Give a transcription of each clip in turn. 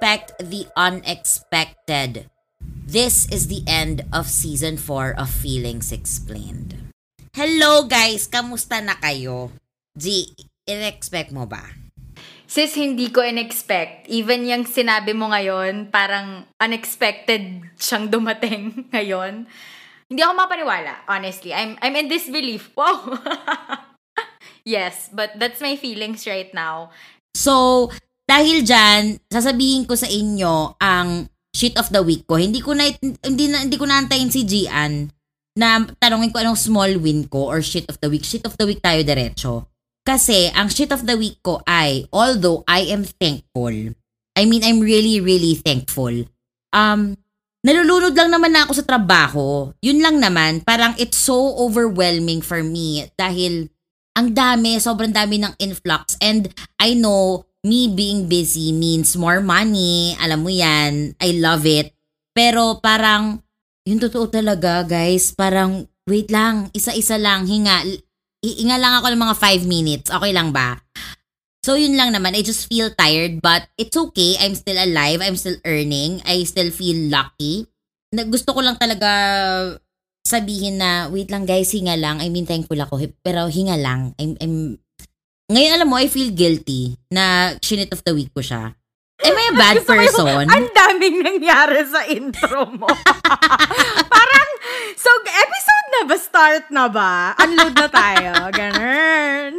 Expect the unexpected. This is the end of season 4 of Feelings Explained. Hello guys, kamusta na kayo? G, in-expect mo ba? Sis, hindi ko in-expect. Even yung sinabi mo ngayon, parang unexpected siyang dumating ngayon. Hindi ako mapaniwala, honestly. I'm, I'm in disbelief. Wow! yes, but that's my feelings right now. So, dahil dyan, sasabihin ko sa inyo ang shit of the week ko. Hindi ko na hindi na hindi ko naantayin si Gian na tanungin ko anong small win ko or shit of the week. Shit of the week tayo diretso. Kasi ang shit of the week ko ay although I am thankful. I mean, I'm really really thankful. Um nalulunod lang naman na ako sa trabaho. Yun lang naman, parang it's so overwhelming for me dahil ang dami, sobrang dami ng influx. And I know me being busy means more money. Alam mo yan. I love it. Pero parang, yung totoo talaga, guys. Parang, wait lang, isa-isa lang, hinga. Hinga lang ako ng mga 5 minutes. Okay lang ba? So yun lang naman, I just feel tired but it's okay. I'm still alive, I'm still earning, I still feel lucky. Na, gusto ko lang talaga sabihin na, wait lang guys, hinga lang. I mean, thankful ako, pero hinga lang. I'm, I'm, ngayon alam mo, I feel guilty na shinit of the week ko siya. Am I a bad person? Ang daming nangyari sa intro mo. Parang, so episode na ba? Start na ba? Unload na tayo. Ganun.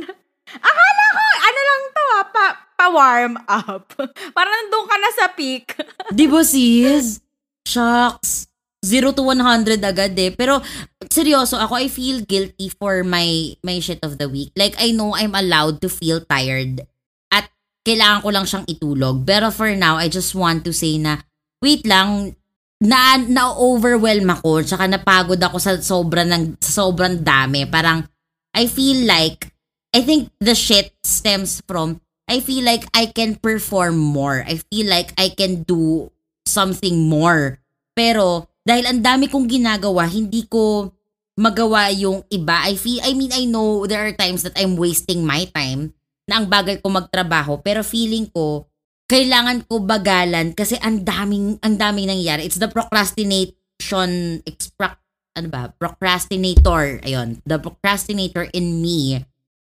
Akala ko, ano lang to ah, pa, pa-warm up. Parang nandun ka na sa peak. Di ba sis? Shucks. 0 to 100 agad eh. Pero, seryoso, ako, I feel guilty for my, my shit of the week. Like, I know I'm allowed to feel tired. At kailangan ko lang siyang itulog. Pero for now, I just want to say na, wait lang, na na-overwhelm ako tsaka napagod ako sa sobrang ng sa sobrang dami. Parang I feel like I think the shit stems from I feel like I can perform more. I feel like I can do something more. Pero dahil ang dami kong ginagawa, hindi ko magawa yung iba. I feel I mean I know there are times that I'm wasting my time na ang bagal ko magtrabaho pero feeling ko kailangan ko bagalan kasi ang daming ang daming nangyayari. It's the procrastination expra, ano ba? Procrastinator. Ayun, the procrastinator in me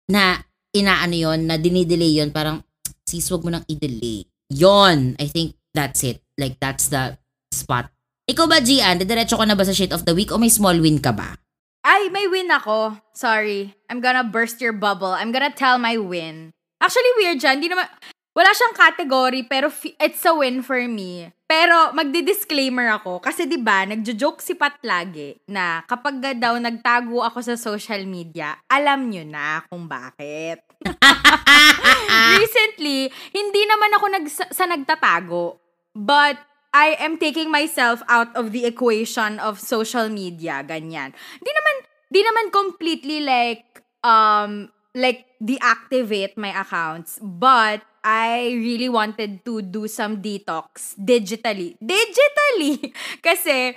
na inaano yon na dinidelay yon parang sis wag mo nang i-delay. Yon, I think that's it. Like that's the spot. Ikaw ba, Gian? Didiretso ka na ba sa shit of the week o may small win ka ba? Ay, may win ako. Sorry. I'm gonna burst your bubble. I'm gonna tell my win. Actually, weird dyan. Di naman, wala siyang category, pero it's a win for me. Pero magdi-disclaimer ako kasi 'di ba, nagjo-joke si Pat lagi na kapag daw nagtago ako sa social media, alam niyo na kung bakit. Recently, hindi naman ako nag sa nagtatago, but I am taking myself out of the equation of social media, ganyan. Di naman di naman completely like um like deactivate my accounts, but I really wanted to do some detox digitally. Digitally! kasi,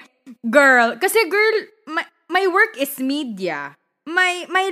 girl, kasi girl, my, my work is media. My, my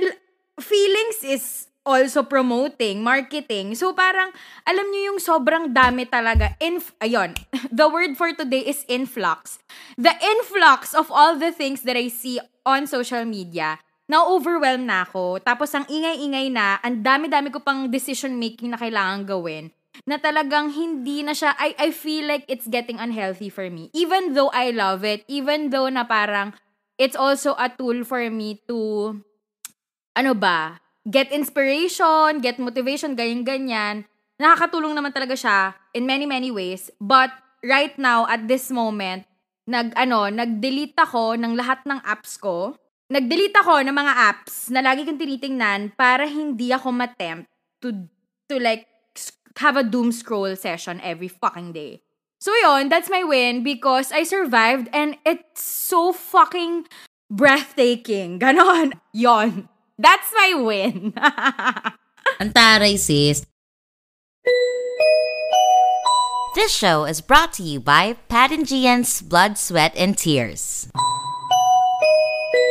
feelings is also promoting, marketing. So parang, alam niyo yung sobrang dami talaga. Inf- ayun, the word for today is influx. The influx of all the things that I see on social media na-overwhelm na ako. Tapos ang ingay-ingay na, ang dami-dami ko pang decision making na kailangan gawin na talagang hindi na siya, I, I feel like it's getting unhealthy for me. Even though I love it, even though na parang it's also a tool for me to, ano ba, get inspiration, get motivation, ganyan-ganyan. Nakakatulong naman talaga siya in many, many ways. But right now, at this moment, nag, ano, nag-delete ako ng lahat ng apps ko nag-delete ako ng mga apps na lagi kong tinitingnan para hindi ako matempt to, to like, have a doom scroll session every fucking day. So yon, that's my win because I survived and it's so fucking breathtaking. Ganon. Yon. That's my win. Antaray, sis. This show is brought to you by Pat and Gian's Blood, Sweat, and Tears.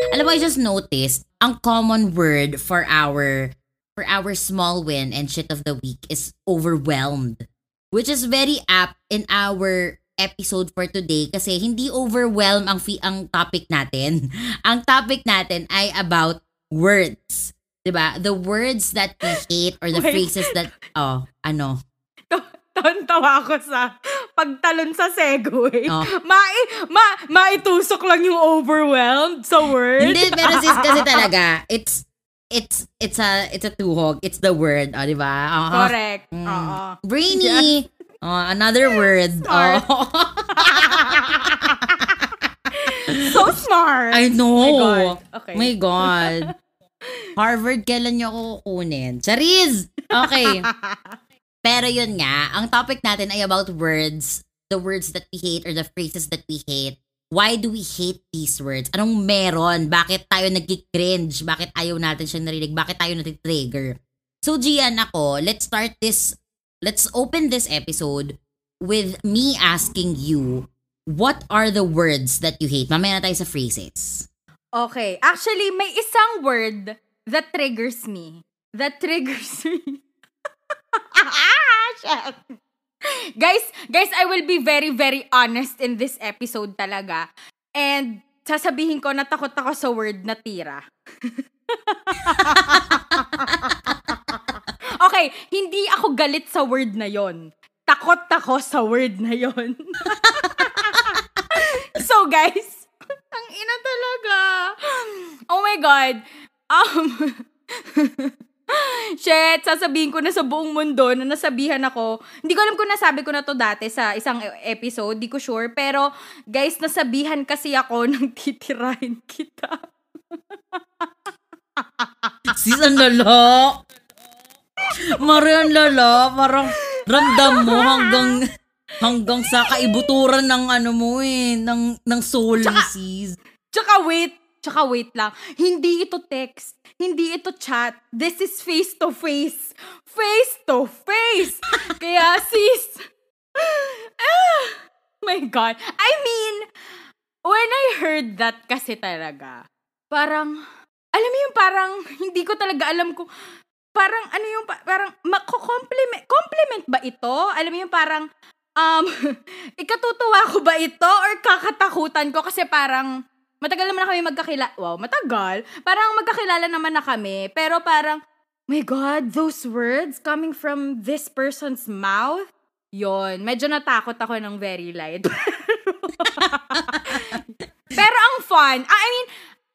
Alam mo, I just noticed, ang common word for our for our small win and shit of the week is overwhelmed. which is very apt in our episode for today kasi hindi overwhelm ang fi- ang topic natin. ang topic natin ay about words. 'Di ba? The words that we hate or the Wait. phrases that oh, ano? Tontawa ako sa pagtalon sa Segway. Oh. Mai, ma, maitusok lang yung overwhelmed sa word. Hindi, pero sis kasi talaga, it's it's it's a it's a tuhog. It's the word, oh, 'di ba? Oo. Correct. Mm. Oo. Brainy. Oh, another word. Smart. Oh. So smart. I know. My God. Okay. My God. Harvard, kailan niyo ako kukunin? Chariz! Okay. Pero yun nga, ang topic natin ay about words. The words that we hate or the phrases that we hate. Why do we hate these words? Anong meron? Bakit tayo nag-cringe? Bakit ayaw natin siya narinig? Bakit tayo natitrigger? So, Gian, ako, let's start this, let's open this episode with me asking you, what are the words that you hate? Mamaya na tayo sa phrases. Okay. Actually, may isang word that triggers me. That triggers me. Shit. Guys, guys, I will be very, very honest in this episode talaga. And sasabihin ko na takot ako sa word na tira. okay, hindi ako galit sa word na yon. Takot ako sa word na yon. so guys, ang ina talaga. Oh my God. Um, Shit, sasabihin ko na sa buong mundo na nasabihan ako. Hindi ko alam kung nasabi ko na to dati sa isang e- episode, di ko sure. Pero, guys, nasabihan kasi ako ng titirahin kita. Sis, ang lala. Mari, ang lala. Parang ramdam mo hanggang hanggang sa kaibuturan ng ano mo eh, ng, ng soul, Tsaka-. Tsaka wait, tsaka wait lang. Hindi ito text. Hindi ito chat. This is face to face. Face to face. Kaya sis, ah, my God. I mean, when I heard that kasi talaga, parang, alam mo yung parang, hindi ko talaga alam kung, parang ano yung, pa- parang, mako-compliment, compliment ba ito? Alam mo yung parang, um, ikatutuwa ko ba ito or kakatakutan ko kasi parang, matagal naman na kami magkakilala. Wow, matagal. Parang magkakilala naman na kami. Pero parang, my God, those words coming from this person's mouth, yon medyo natakot ako ng very light. Pero ang fun, I mean,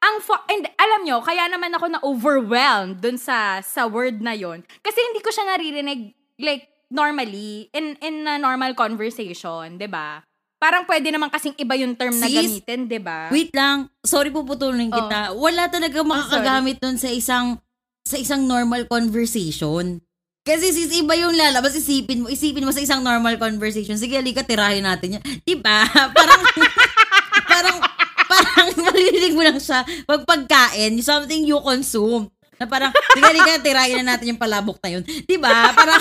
ang fun, and alam nyo, kaya naman ako na-overwhelmed dun sa, sa word na yon Kasi hindi ko siya naririnig, like, normally, in, in a normal conversation, 'di ba Parang pwede naman kasing iba yung term na Sis, gamitin, 'di ba Wait lang. Sorry po putulin Oh. kita. Wala talaga makakagamit nun sa isang sa isang normal conversation. Kasi sis, iba yung lalabas, isipin mo, isipin mo sa isang normal conversation. Sige, halika, tirahin natin yan. Diba? Parang, parang, parang maririnig mo lang siya pag pagkain, something you consume. Na parang, sige, halika, tirahin na natin yung palabok na yun. Diba? Parang,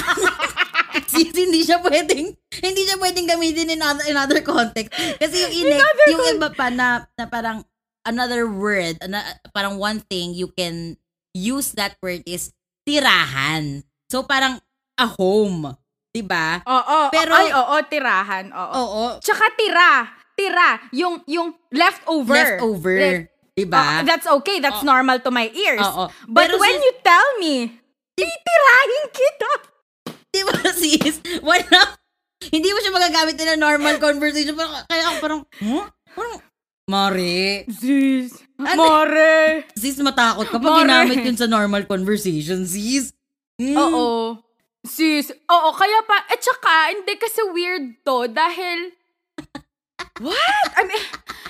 sis, hindi siya pwedeng, hindi siya pwedeng gamitin in other, in other context. Kasi yung, ine, yung iba pa na, na parang, another word, na, parang one thing you can use that word is tirahan. So, parang a home. Diba? Oo, Pero- ay, oo, tirahan, oo. Oo. Tsaka tira, tira, yung, yung leftover. Leftover. Like, diba? oo, that's okay, that's normal to my ears. Oo. But Pero when sis- you tell me, titirahin kita. Diba, sis? Wala. Hindi mo siya magagamit in a normal conversation. Parang, kaya ako parang, huh? Parang, Mari. Sis, Ano? more. Sis, matakot ka pag Mare. ginamit yun sa normal conversation, sis. Hmm. Oo. Sis, oo, kaya pa, at saka, hindi kasi weird to, dahil, what? I mean,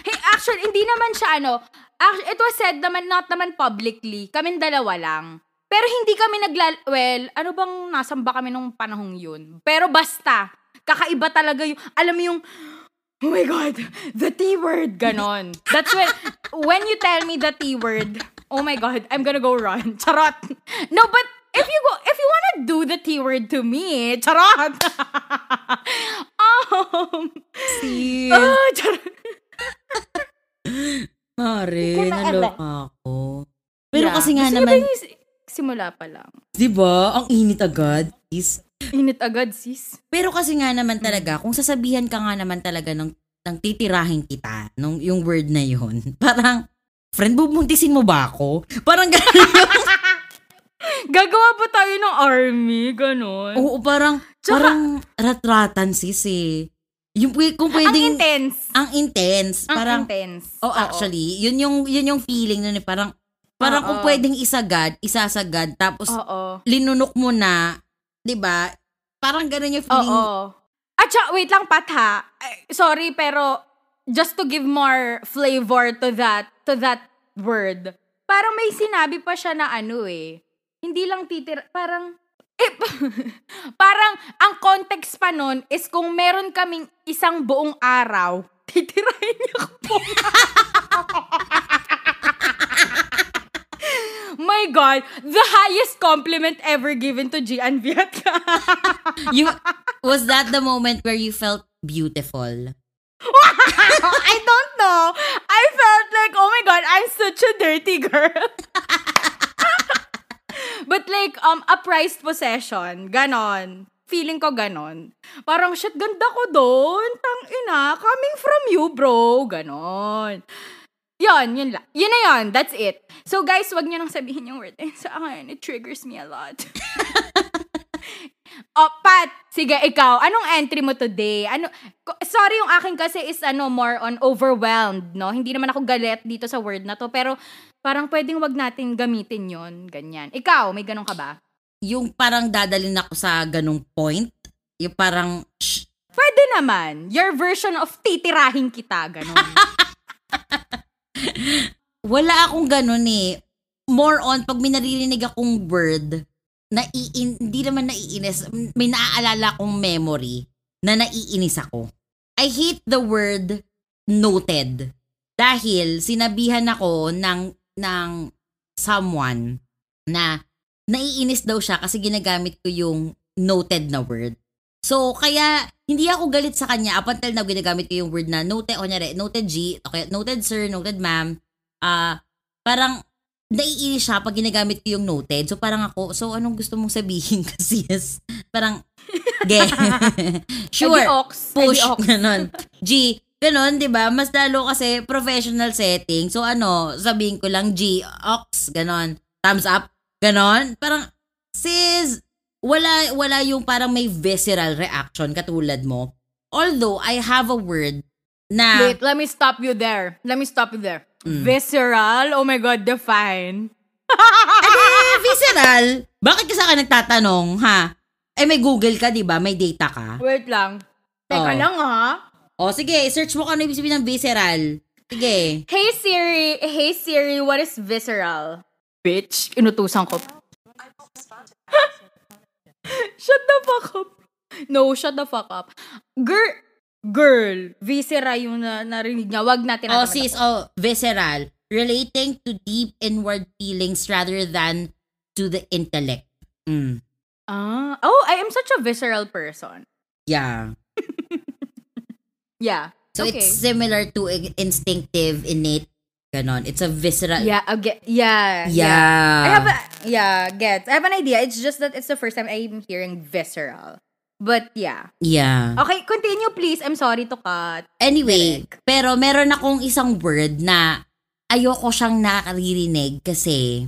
hey, actually, hindi naman siya, ano, actually, it was said naman, not naman publicly, kaming dalawa lang. Pero hindi kami nagla, well, ano bang nasan ba kami nung panahong yun? Pero basta, kakaiba talaga yung, alam mo yung, oh my God, the T word, ganon. That's when, when you tell me the T word, oh my God, I'm gonna go run. Charot. No, but if you go, if you wanna do the T word to me, charot. um, Sis. ah, charot. Mare, naloka ako. Pero Yeah. kasi nga Gusto naman, ba simula pa lang. di ba, ang init agad, sis. Init agad, sis. Pero kasi nga naman talaga, kung sasabihan ka nga naman talaga ng, ng titirahin kita, nung, yung word na yun, parang, friend, bubuntisin mo ba ako? Parang gano'n yung, Gagawa ba tayo ng army? Ganon. oo, parang, Tsaka- parang ratratan sis eh. Yung, pwe- kung Ang pwedeng, intense. ang intense, Ang parang, intense. oh Oo. actually, yun yung, yun yung feeling nun eh, parang, parang kung Oo. pwedeng isagad, isasagad, tapos Oo. linunok mo na, 'di ba? Parang ganun yung feeling. Oo. At sya, wait lang, Pat, ha? Eh, Sorry, pero just to give more flavor to that, to that word, parang may sinabi pa siya na ano eh. Hindi lang titir, parang, eh, parang ang context pa nun is kung meron kaming isang buong araw, titirahin niya ko. My God, the highest compliment ever given to Gian Viat ka. You was that the moment where you felt beautiful? I don't know. I felt like, oh my God, I'm such a dirty girl. But like, um, a prized possession, ganon. Feeling ko ganon. Parang, shit, ganda ko doon. Tang ina, coming from you, bro. Ganon. Yun, yun lang. Yun na yun. That's it. So guys, wag niyo nang sabihin yung word. Eh, sa akin, it triggers me a lot. oh, Pat, sige, ikaw, anong entry mo today? Ano, sorry, yung akin kasi is ano, more on overwhelmed, no? Hindi naman ako galit dito sa word na to, pero parang pwedeng wag natin gamitin yon ganyan. Ikaw, may ganun ka ba? Yung parang dadalhin ako sa ganung point. Yung parang, shh, Pwede naman. Your version of titirahin kita, ganun. wala akong ganun eh. More on, pag may naririnig akong word, naiin, hindi naman naiinis, may naaalala akong memory na naiinis ako. I hate the word noted. Dahil sinabihan ako ng, ng someone na naiinis daw siya kasi ginagamit ko yung noted na word. So, kaya, hindi ako galit sa kanya up until now ginagamit ko yung word na noted, o nyari, noted G, okay, noted sir, noted ma'am, ah, parang, naiinis siya pag ginagamit ko yung noted. So, parang ako, so, anong gusto mong sabihin kasi yes, parang, ge, sure, ox. push, ox. ganon. G, ganon, di ba? Mas lalo kasi professional setting. So, ano, sabihin ko lang, G, ox, ganon. Thumbs up, ganon. Parang, sis, wala, wala yung parang may visceral reaction katulad mo. Although, I have a word na, Wait, let me stop you there. Let me stop you there. Visceral? Oh my God, define. eh, visceral? Bakit ka sa akin nagtatanong, ha? Eh, may Google ka, di ba? May data ka. Wait lang. Teka Oh. lang ha. O, sige, search mo kung ano ibig sabihin ng visceral. Sige. Hey Siri, hey Siri, what is visceral? Bitch, inutusan ko. shut the fuck up. No, shut the fuck up. Girl, girl, viscera yung na, narinig niya. Wag natin Oh, sis, oh, visceral. Relating to deep inward feelings rather than to the intellect. Mm. Ah, oh, I am such a visceral person. Yeah. Yeah. So okay. it's similar to instinctive, innate, ganon. It's a visceral. yeah, I get, yeah, Yeah. I have a, yeah, get. I have an idea. It's just that it's the first time I'm hearing visceral. But yeah. Yeah. Okay, continue please. I'm sorry to cut. Anyway, Direk. pero meron akong isang word na ayoko siyang nakaririnig kasi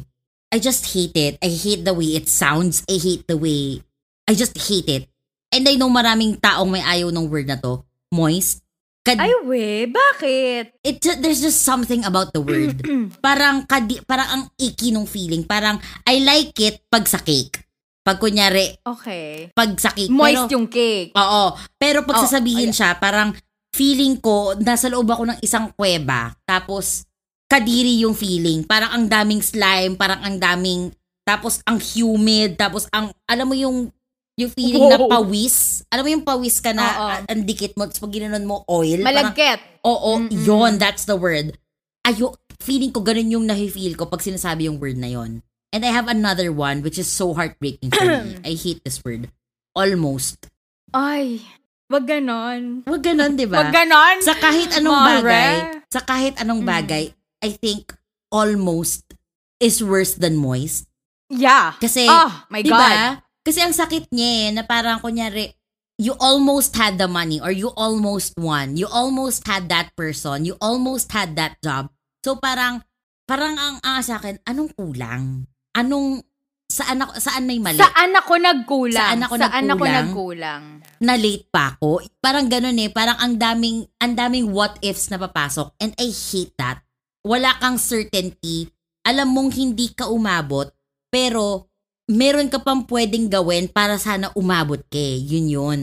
I just hate it. I hate the way it sounds. I hate the way... I just hate it. And I know maraming taong may ayaw ng word na to. Moist. Kad- Ay, we, bakit? it there's just something about the word. parang kadi, parang ang icky nung feeling. Parang I like it pag sa cake. Pag kunyari, Okay. pag sa cake. Moist pero, yung cake. Oo. Pero pag Oh, sasabihin ayan. siya, parang feeling ko, nasa loob ako ng isang kuweba. Tapos, kadiri yung feeling. Parang ang daming slime, parang ang daming, tapos ang humid, tapos ang, alam mo yung, yung feeling na Wow. pawis. Alam mo yung pawis ka na, Oo. ang dikit mo, tapos pag ginanon mo oil. parang- Malagkit. Oo, Mm-mm. yon that's the word. Ayo, feeling ko ganun yung nafe-feel ko pag sinasabi yung word na yon. And I have another one which is so heartbreaking for me. I hate this word. Almost. Ay, wag ganon. Wag ganun, di ba? Wag ganon. Sa kahit anong Mare. bagay, sa kahit anong Mm. bagay, I think almost is worse than moist. Yeah. Kasi, Oh, my di God. ba, Kasi ang sakit niya eh, na parang kunyari, you almost had the money or you almost won. You almost had that person. You almost had that job. So parang, parang ang, ang sa akin, anong kulang? Anong, saan ako, saan may mali? Saan ako nagkulang? Saan ako Saan ako nagkulang? nagkulang? na late pa ako. Parang ganun eh. Parang ang daming, ang daming what ifs na papasok. And I hate that. Wala kang certainty. Alam mong hindi ka umabot. Pero, meron ka pang pwedeng gawin para sana umabot ka eh. Yun yun.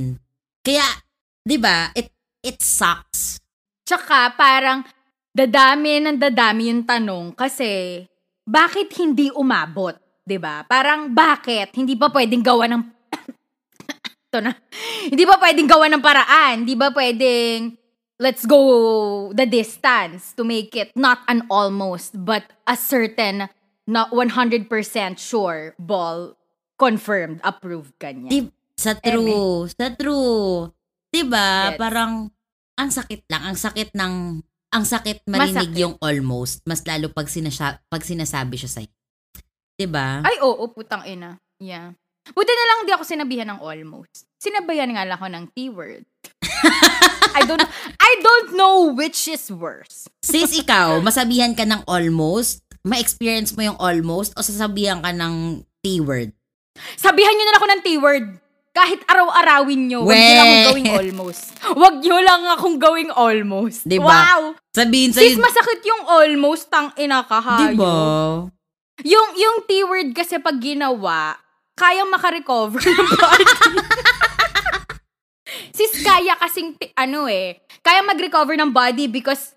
Kaya, di ba, it, it sucks. Tsaka parang dadami ng dadami yung tanong kasi bakit hindi umabot? 'Di ba? Parang bakit hindi pa pwedeng gawa ng Ito na. Hindi ba pwedeng gawa ng paraan? Hindi ba pwedeng let's go the distance to make it not an almost but a certain not 100% sure ball confirmed approved kanya. Di, sa true. Sa true. Di ba? Yes. Parang, ang sakit lang. Ang sakit ng, ang sakit marinig Masakit. yung almost. Mas lalo pag, sinasya, pag sinasabi siya sa'yo. Di ba? Ay, oo, putang ina. Yeah. Buti na lang di ako sinabihan ng almost. Sinabayan nga lang ako ng T-word. I don't I don't know which is worse. Sis, ikaw, masabihan ka ng almost, ma-experience mo yung almost, o sasabihan ka ng T-word? Sabihan nyo na ako ng T-word. Kahit araw-arawin nyo, wag nyo lang akong gawing almost. Wag nyo lang akong gawing almost. Diba? Wow! Sabihin Sis, sa'yo, masakit yung almost, tang ina ka, di ba? Yung, yung T-word kasi pag ginawa, kayang makarecover ng body. Sis, kaya kasing, ti- ano eh, kaya mag-recover ng body because,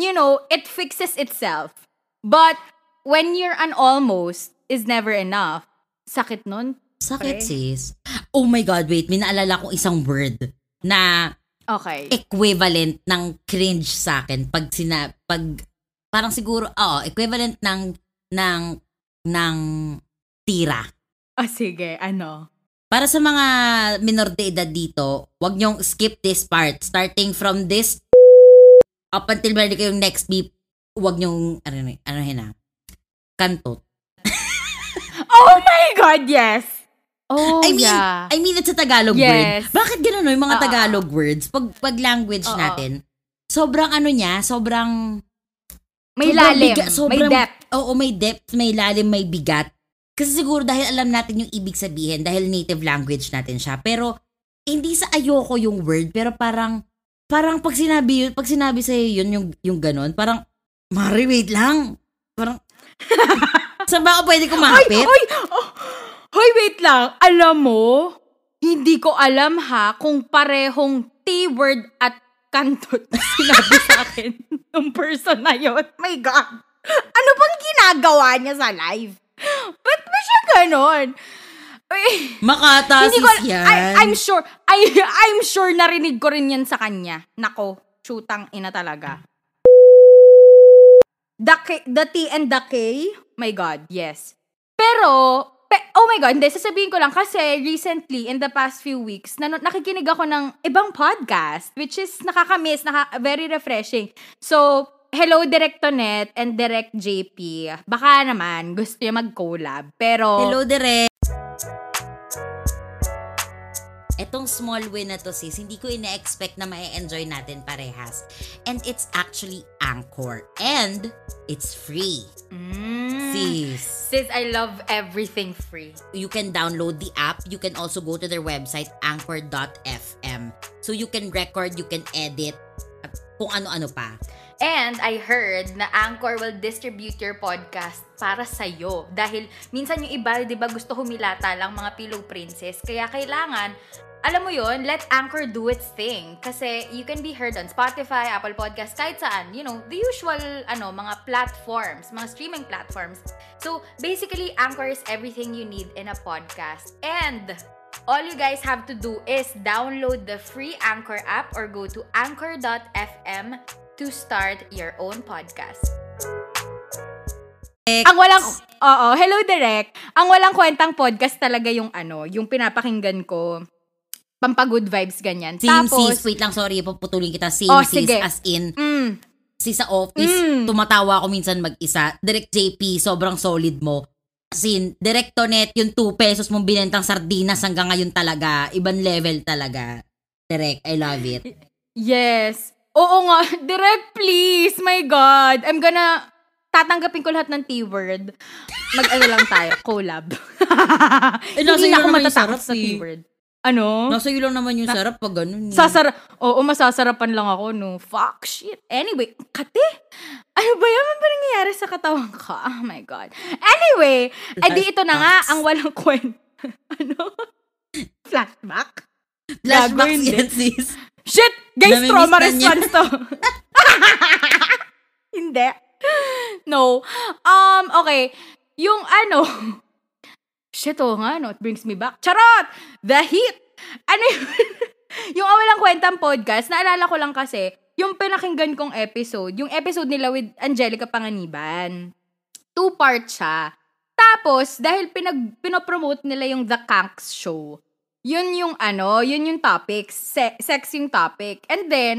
you know, it fixes itself. But, when you're an almost, is never enough. Sakit nun. Sakit, Okay. sis. Oh my God, wait, may naalala kong isang word na Okay. equivalent ng cringe sa akin pag sina pag parang siguro oo equivalent ng ng ng tira Ah, sige, ano? para sa mga minor de edad dito wag nyong skip this part starting from this up until meron kayong next beep wag nyong ano ano na kantot Oh my God, yes! Oh, I mean yeah. I mean it's a Tagalog Yes. word bakit ganun no, yung mga Oo. Tagalog words pag pag language Oo. natin sobrang ano niya sobrang may sobrang lalim, biga- may sobrang- depth. Oo, may depth, may lalim, may bigat. Kasi siguro dahil alam natin yung ibig sabihin, dahil native language natin siya. Pero, hindi sa ayoko yung word, pero parang, parang pag sinabi pag sinabi sa'yo yun, yung, yung ganon, parang, Mari, wait lang. Parang, saan ba ako pwede Ay, kumapit? oy, oh, hoy, wait lang. Alam mo, hindi ko alam ha kung parehong T-word at kantot na sinabi sa akin ng person na yun. My God. Ano bang ginagawa niya sa live? Ba't ba siya ganon? Uy, Makata, hindi ko, yan. I, I'm sure, I, I'm sure narinig ko rin yan sa kanya. Nako, shootang ina talaga. The, K, the T and the K, my God, yes. Pero, pe, oh my God, hindi, sasabihin ko lang kasi recently, in the past few weeks, nano, nakikinig ako ng ibang podcast, which is nakakamiss, naka, very refreshing. So, hello Direct Tonet and Direct JP. Baka naman, gusto niya mag-collab. Pero, Hello, Direk. Etong small win na to sis, hindi ko ina-expect na ma-enjoy natin parehas. And it's actually Anchor. And it's free. mm, Sis. sis, I love everything free. You can download the app. You can also go to their website, anchor.fm. So you can record, you can edit, at kung ano-ano pa. And I heard na Anchor will distribute your podcast para sa'yo. Dahil minsan yung iba, di ba, gusto humilata lang mga pillow princess. Kaya kailangan, alam mo yon let Anchor do its thing. Kasi you can be heard on Spotify, Apple Podcasts, kahit saan. You know, the usual, ano, mga platforms, mga streaming platforms. So, basically, Anchor is everything you need in a podcast. And, all you guys have to do is download the free Anchor app or go to anchor.fm to start your own podcast. Ang walang, oo, hello Direk. Ang walang kwentang podcast talaga yung ano, yung pinapakinggan ko. Pampagood vibes, ganyan. Same Tapos, sis, wait lang, sorry, paputulin kita. Same Oh, sis, sige. as in, mm, sis sa office, Mm. tumatawa ako minsan mag-isa. Direct JP, sobrang solid mo. As in, directo net, yung 2 pesos mong binentang sardinas hanggang ngayon talaga. Ibang level talaga. Direct, I love it. Yes. Oo nga. Direct, please. My God. I'm gonna... Tatanggapin ko lahat ng T-word. Mag-ano lang tayo. Collab. Eh, Hindi na ako matatakot sa eh. T-word. Ano? Nasa iyo lang naman yung sarap pag ganun. eh. Sasara Oo, masasarapan lang ako, no. Fuck, shit. Anyway, kate, ano ba yan? Ano ba nangyayari sa katawan ko? Oh my God. Anyway, edi ito na nga, ang walang kwento. ano? Flashback? Flashbacks Gago, yan, sis. Shit! Guys, Namimiss trauma na niya. response to. Hindi. No. Um, okay. Yung ano, shit, oh nga, no, it brings me back. Charot! The Heat! Ano yun? yung awalang kwentang podcast, naalala ko lang kasi, yung pinakinggan kong episode, yung episode nila with Angelica Panganiban. Two parts siya. Tapos, dahil pinag, pinopromote nila yung The Kanks Show, yun yung ano, yun yung topic, se- sex yung topic. And then,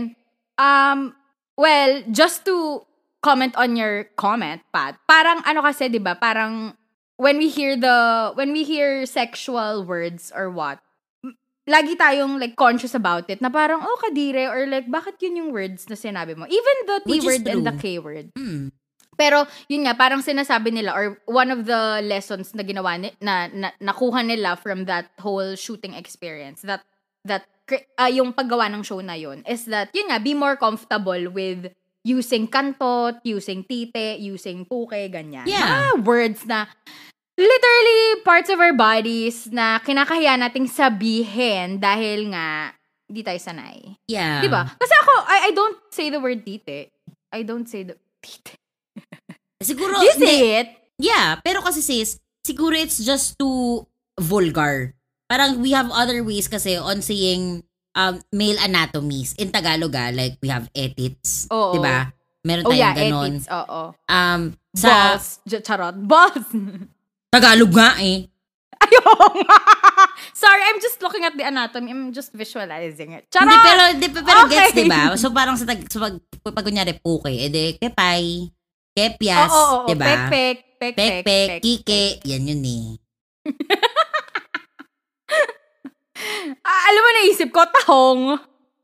um, well, just to comment on your comment, Pat, parang ano kasi, di ba, parang when we hear the, when we hear sexual words or what, lagi tayong like conscious about it na parang, oh, kadire, or like, bakit yun yung words na sinabi mo? Even the Which is T-word and the true. K-word. Hmm. Pero yun nga parang sinasabi nila or one of the lessons na ginawa ni, na, na nakuha nila from that whole shooting experience that that ah, yung paggawa ng show na yun is that yun nga be more comfortable with using kantot, using tite, using puke, ganyan. Yeah. Mga words na literally parts of our bodies na kinakahiya nating sabihin dahil nga hindi tayo sanay. Yeah. 'Di ba? Kasi ako I, I don't say the word tite. I don't say the tite. Siguro, you say it? Yeah, pero kasi sis, siguro it's just too vulgar. Parang we have other ways kasi on saying um, male anatomies. In Tagalog ah, like we have etits. Oo. Di ba? Meron Oh tayong yeah, ganon. Oo. Um, sa Balls. Charot. Balls. Tagalog nga eh. Ayun. Sorry, I'm just looking at the anatomy. I'm just visualizing it. Charot. Hindi, pero, di, pero Okay. gets, di ba? So parang sa, tag, sa pag, pag kunyari puke, edi kepay, kepyas, Oo, oo, oo. di ba? Pek, pek, pek, pek, Pek-pek, pek. kike, yan yun eh. Ah, alam mo, naisip ko, tahong.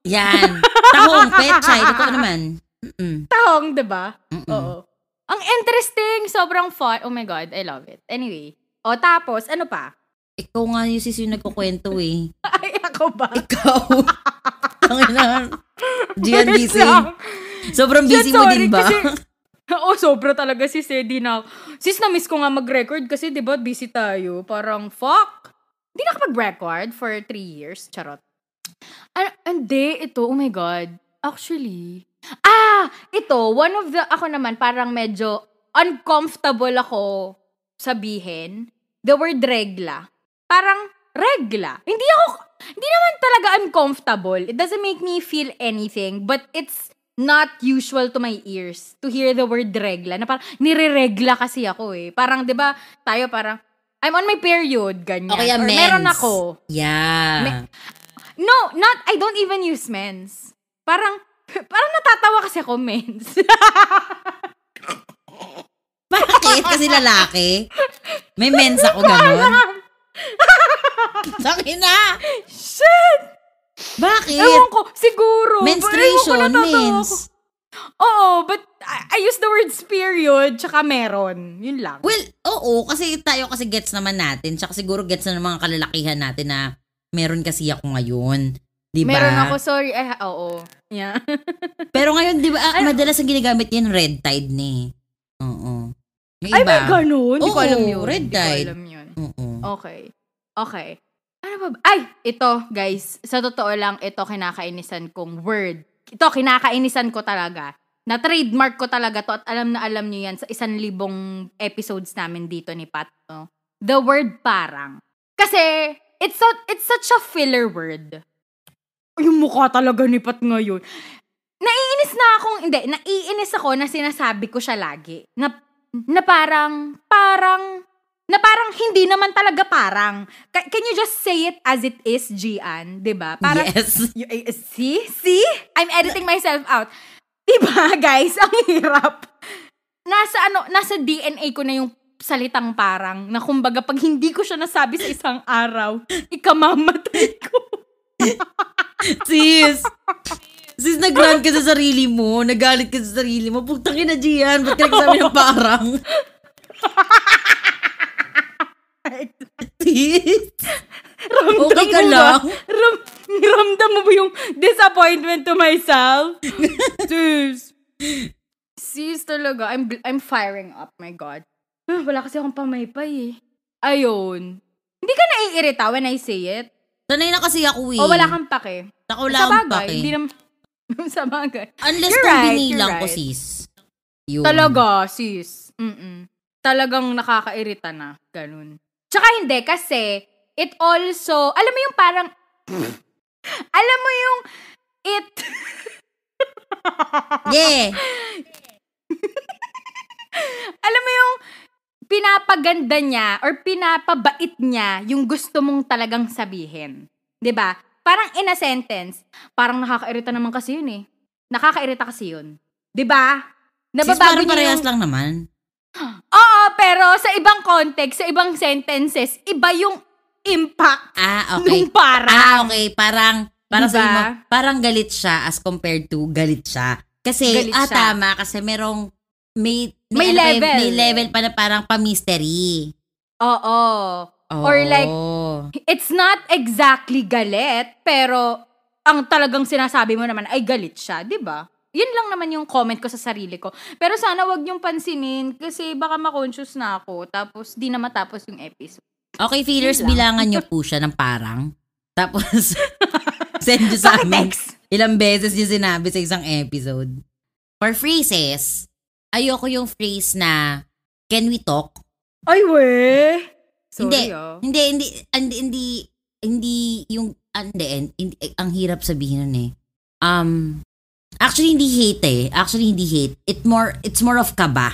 Yan. Tahong, pechay, totoo naman. Mm-mm. Tahong, di ba? Oo. Ang interesting. Sobrang fun. Oh my God, I love it. Anyway. O, tapos, ano pa? Ikaw nga yung sis yung nagkukwento eh. Ay, ako ba? Ikaw. Ang ina. Gian busy. lang. Sobrang busy Shit, mo sorry, din ba? Kasi, Oo, sobra talaga si Sedi na. Sis, na-miss ko nga mag-record kasi di ba busy tayo. Parang, fuck. Hindi nakapag-record for three years. Charot. Ano, hindi, ito, oh my God. Actually, ah, ito, one of the, ako naman, parang medyo uncomfortable ako sabihin, the word regla. Parang, regla. Hindi ako, hindi naman talaga uncomfortable. It doesn't make me feel anything, but it's not usual to my ears to hear the word regla. Na parang, nire-regla kasi ako eh. Parang, di ba, tayo parang, I'm on my period, ganyan. O kaya Or mens. meron ako. Yeah. Me- No, not, I don't even use mens. Parang, parang natatawa kasi ako mens. Bakit? Kasi lalaki. May mens ako ganun. Sakin na. Shit! Bakit? Ewan ko, siguro. Menstruation, Ewan ko, natatawa mens. ako. Oo, but I, I use the words period, tsaka meron. Yun lang. Well, oo. Kasi tayo kasi gets naman natin. Tsaka siguro gets na ng mga kalalakihan natin na meron kasi ako ngayon. Di ba? Meron ako, sorry. Eh, oo. Yeah. Pero ngayon, di ba, ah, madalas ang ginagamit yung red tide ni. Oo. Yung Ay, may ganun. Hindi ko Oo, alam yun. red Hindi ko tide. alam yun. Oo. Okay. Okay. Ano ba? ba- Ay, ito, guys. Sa totoo lang, ito kinakainisan kong word. Ito, kinakainisan ko talaga. Na trademark ko talaga to at alam na alam nyo yan sa isang libong episodes namin dito ni Pat. No? The word parang. Kasi, it's, so, it's such a filler word. Yung mukha talaga ni Pat ngayon. Naiinis na akong, hindi, naiinis ako na sinasabi ko siya lagi. Na, na parang, parang, na parang hindi naman talaga parang. Ca- Can you just say it as it is, Gian? 'Di ba? Parang, yes. Y- eh, see? See? I'm editing myself out. Diba, guys? Ang hirap. Nasa ano, nasa DNA ko na yung salitang parang na kumbaga pag hindi ko siya nasabi sa isang araw, ikamamatay ko. Sis! Sis, nag-run ka sa sarili mo. Nagalit ka sa sarili mo. Putang ina, Gian. Ba't ka nagsabi ng parang? Sis! Ramdam Okay ka mo lang? Ba, ram, ramdam mo ba yung disappointment to myself? Sis. Sis talaga. I'm, I'm firing up. My God. Ah, wala kasi akong pamaypay eh. Ayun. Hindi ka naiirita when I say it? Sanay na kasi ako eh. O wala kang pake? Saka wala bagay. pake. Hindi naman. sa bagay. Unless You're kung right, binilang you're ko, right. sis. Yun. Talaga, sis. Mm-mm. Talagang nakakairita na. Ganun. Tsaka hindi, kasi it also, alam mo yung parang, alam mo yung, it, Yeah. alam mo yung, pinapaganda niya or pinapabait niya yung gusto mong talagang sabihin. 'Di ba? Parang in a sentence, parang nakakairita naman kasi yun eh. Nakakairita kasi yun. 'Di ba? Sis, Nababago parang niya parehas yung... lang naman. Oo, pero sa ibang context, sa ibang sentences, iba yung impact Ah, okay. nung parang. Ah, okay. Parang, parang Diba? mo, parang galit siya as compared to galit siya. Kasi, Galit ah, siya. tama. Kasi merong, may, May ano pa yun, level. may level pa na parang pa-mystery. Oo. Or Oo. like, It's not exactly galit, pero ang talagang sinasabi mo naman ay galit siya, 'di ba? Yun lang naman yung comment ko sa sarili ko. Pero sana wag niyong pansinin kasi baka ma-conscious na ako tapos di na matapos yung episode. Okay, feelers, bilangan niyo po siya ng parang. Tapos, send nyo sa amin. Pakitext! Ilang beses niyo sinabi sa isang episode. For phrases, ayoko yung phrase na, can we talk? Ay, we! Sorry, Hindi. ah. Hindi, hindi, hindi, hindi, hindi yung, ah, hindi, hindi, hindi, ang hirap sabihin nun eh. Um, actually, hindi hate eh. Actually, hindi hate. It more, it's more of kaba.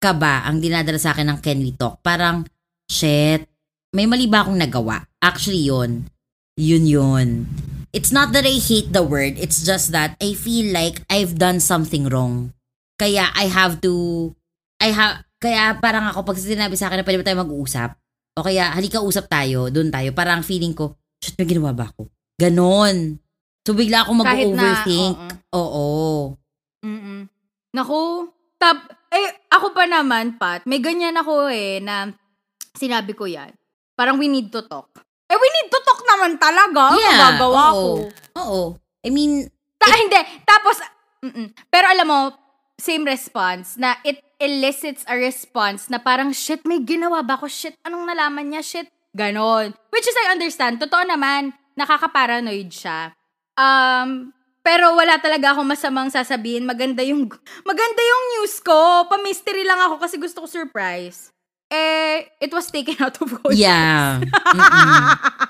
Kaba ang dinadala sa akin ng we talk. Parang, shit, may mali ba akong nagawa? Actually, yun. Yun yun. It's not that I hate the word. It's just that I feel like I've done something wrong. Kaya I have to, I have, kaya parang ako pag sinabi sa akin na pwede ba tayo mag-uusap, o kaya halika usap tayo, doon tayo, parang feeling ko, shit, may ginawa ba ako? Ganon. So bigla ako Kahit na, mag-overthink. oo. Oo. Mm-mm. Naku, tap, eh, ako pa naman, Pat, may ganyan ako eh, na sinabi ko yan. Parang we need to talk. Eh, we need to talk naman talaga. Ano Yeah, magagawa oo. ko? Oo. I mean, Ta- hindi. Tapos, mm-mm. pero alam mo, same response, na it elicits a response na parang, shit, may ginawa ba ako? Shit, anong nalaman niya? Shit, ganon. Which is, I understand. Totoo naman, nakaka-paranoid siya. Um, pero wala talaga akong masamang sasabihin. Maganda yung, maganda yung news ko. Pa-mystery lang ako kasi gusto ko surprise. Eh, it was taken out of context. yeah.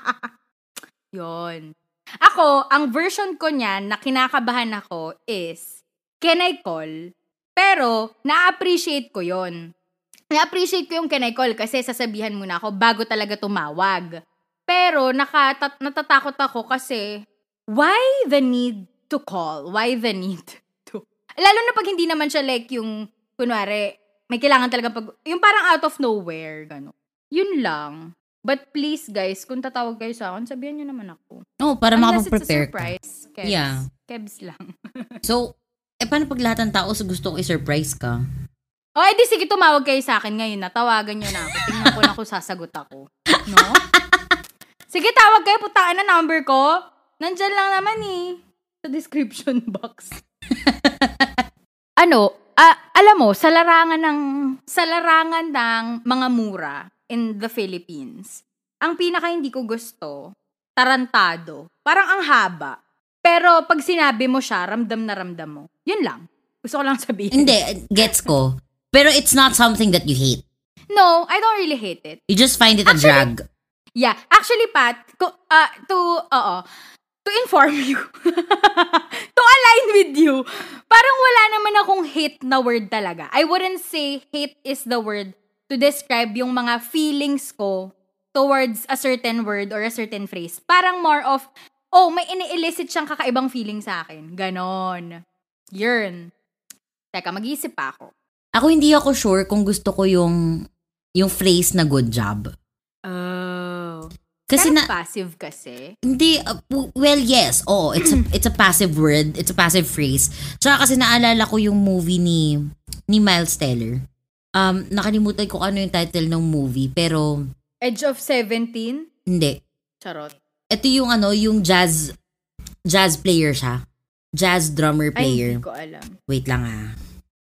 Yon. Ako, ang version ko niyan na kinakabahan ako is, can I call? Pero, na-appreciate ko yon. Na-appreciate ko yung can I call kasi sasabihan muna ako bago talaga tumawag. Pero, nakatat- natatakot ako kasi, why the need to call? Why the need to? Lalo na pag hindi naman siya like yung, kunwari, may kailangan talaga pag, yung parang out of nowhere, gano'n. Yun lang. But please guys, kung tatawag kayo sa akin, sabihan nyo naman ako. Oo, para Unless it's a makapag-prepare ka. surprise. Kebs. Yeah. Kebs lang. So, eh paano pag lahat ng tao sa gusto ko i-surprise ka? O, edi sige, tumawag kayo sa akin ngayon na. Tawagan nyo na ako. Tingnan ko na kung sasagot ako. No? sige, tawag kayo. Putaan na number ko. Nandyan lang naman eh. Sa description box. ano, ah, alam mo, sa larangan ng, sa larangan ng mga mura in the Philippines, ang pinaka hindi ko gusto, tarantado. Parang ang haba. Pero pag sinabi mo siya, ramdam na ramdam mo. Yun lang. Gusto ko lang sabihin. Hindi, gets ko. Pero it's not something that you hate. No, I don't really hate it. You just find it a Actually- drag. Yeah, actually, Pat, ko- uh, to, oo, to inform you, to align with you, parang wala naman akong hate na word talaga. I wouldn't say hate is the word to describe yung mga feelings ko towards a certain word or a certain phrase. Parang more of, oh, may ini-elicit siyang kakaibang feeling sa akin. Ganon. Yun. Teka, mag-iisip pa ako. Ako hindi ako sure kung gusto ko yung yung phrase na good job. Oh. Kasi Kind na, passive kasi. Hindi, uh, well, yes. Oh, it's a, it's a passive word. It's a passive phrase. Tsaka kasi naalala ko yung movie ni ni Miles Teller. Um, nakalimutan ko ano yung title ng movie, pero Edge of 17? hindi. Charot. Ito yung ano, yung jazz jazz player siya. Jazz drummer Ay, player. hindi ko alam. Wait lang ah.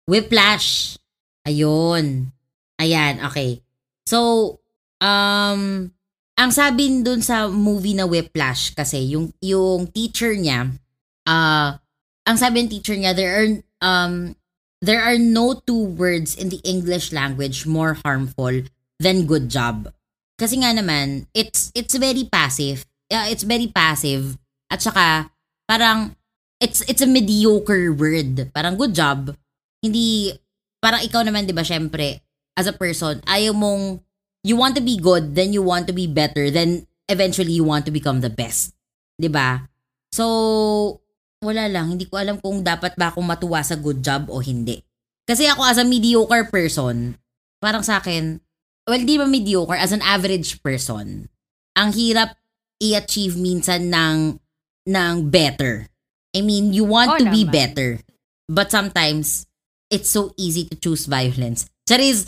Whiplash. Ayun. Ayan, okay. So, um, ang sabi dun sa movie na Whiplash kasi, yung, yung teacher niya, uh, ang sabi ng teacher niya, there are, um, there are no two words in the English language more harmful than good job. Kasi nga naman, it's, it's very passive. Yeah, it's very passive. At saka, parang, it's it's a mediocre word. Parang good job. Hindi parang ikaw naman 'di ba syempre as a person ayaw mong you want to be good then you want to be better then eventually you want to become the best. 'Di ba? So wala lang hindi ko alam kung dapat ba akong matuwa sa good job o hindi. Kasi ako as a mediocre person, parang sa akin, well, di ba mediocre, as an average person, ang hirap i-achieve minsan ng, ng better. I mean, you want Oo to be naman. better. But sometimes, it's so easy to choose violence. Charis,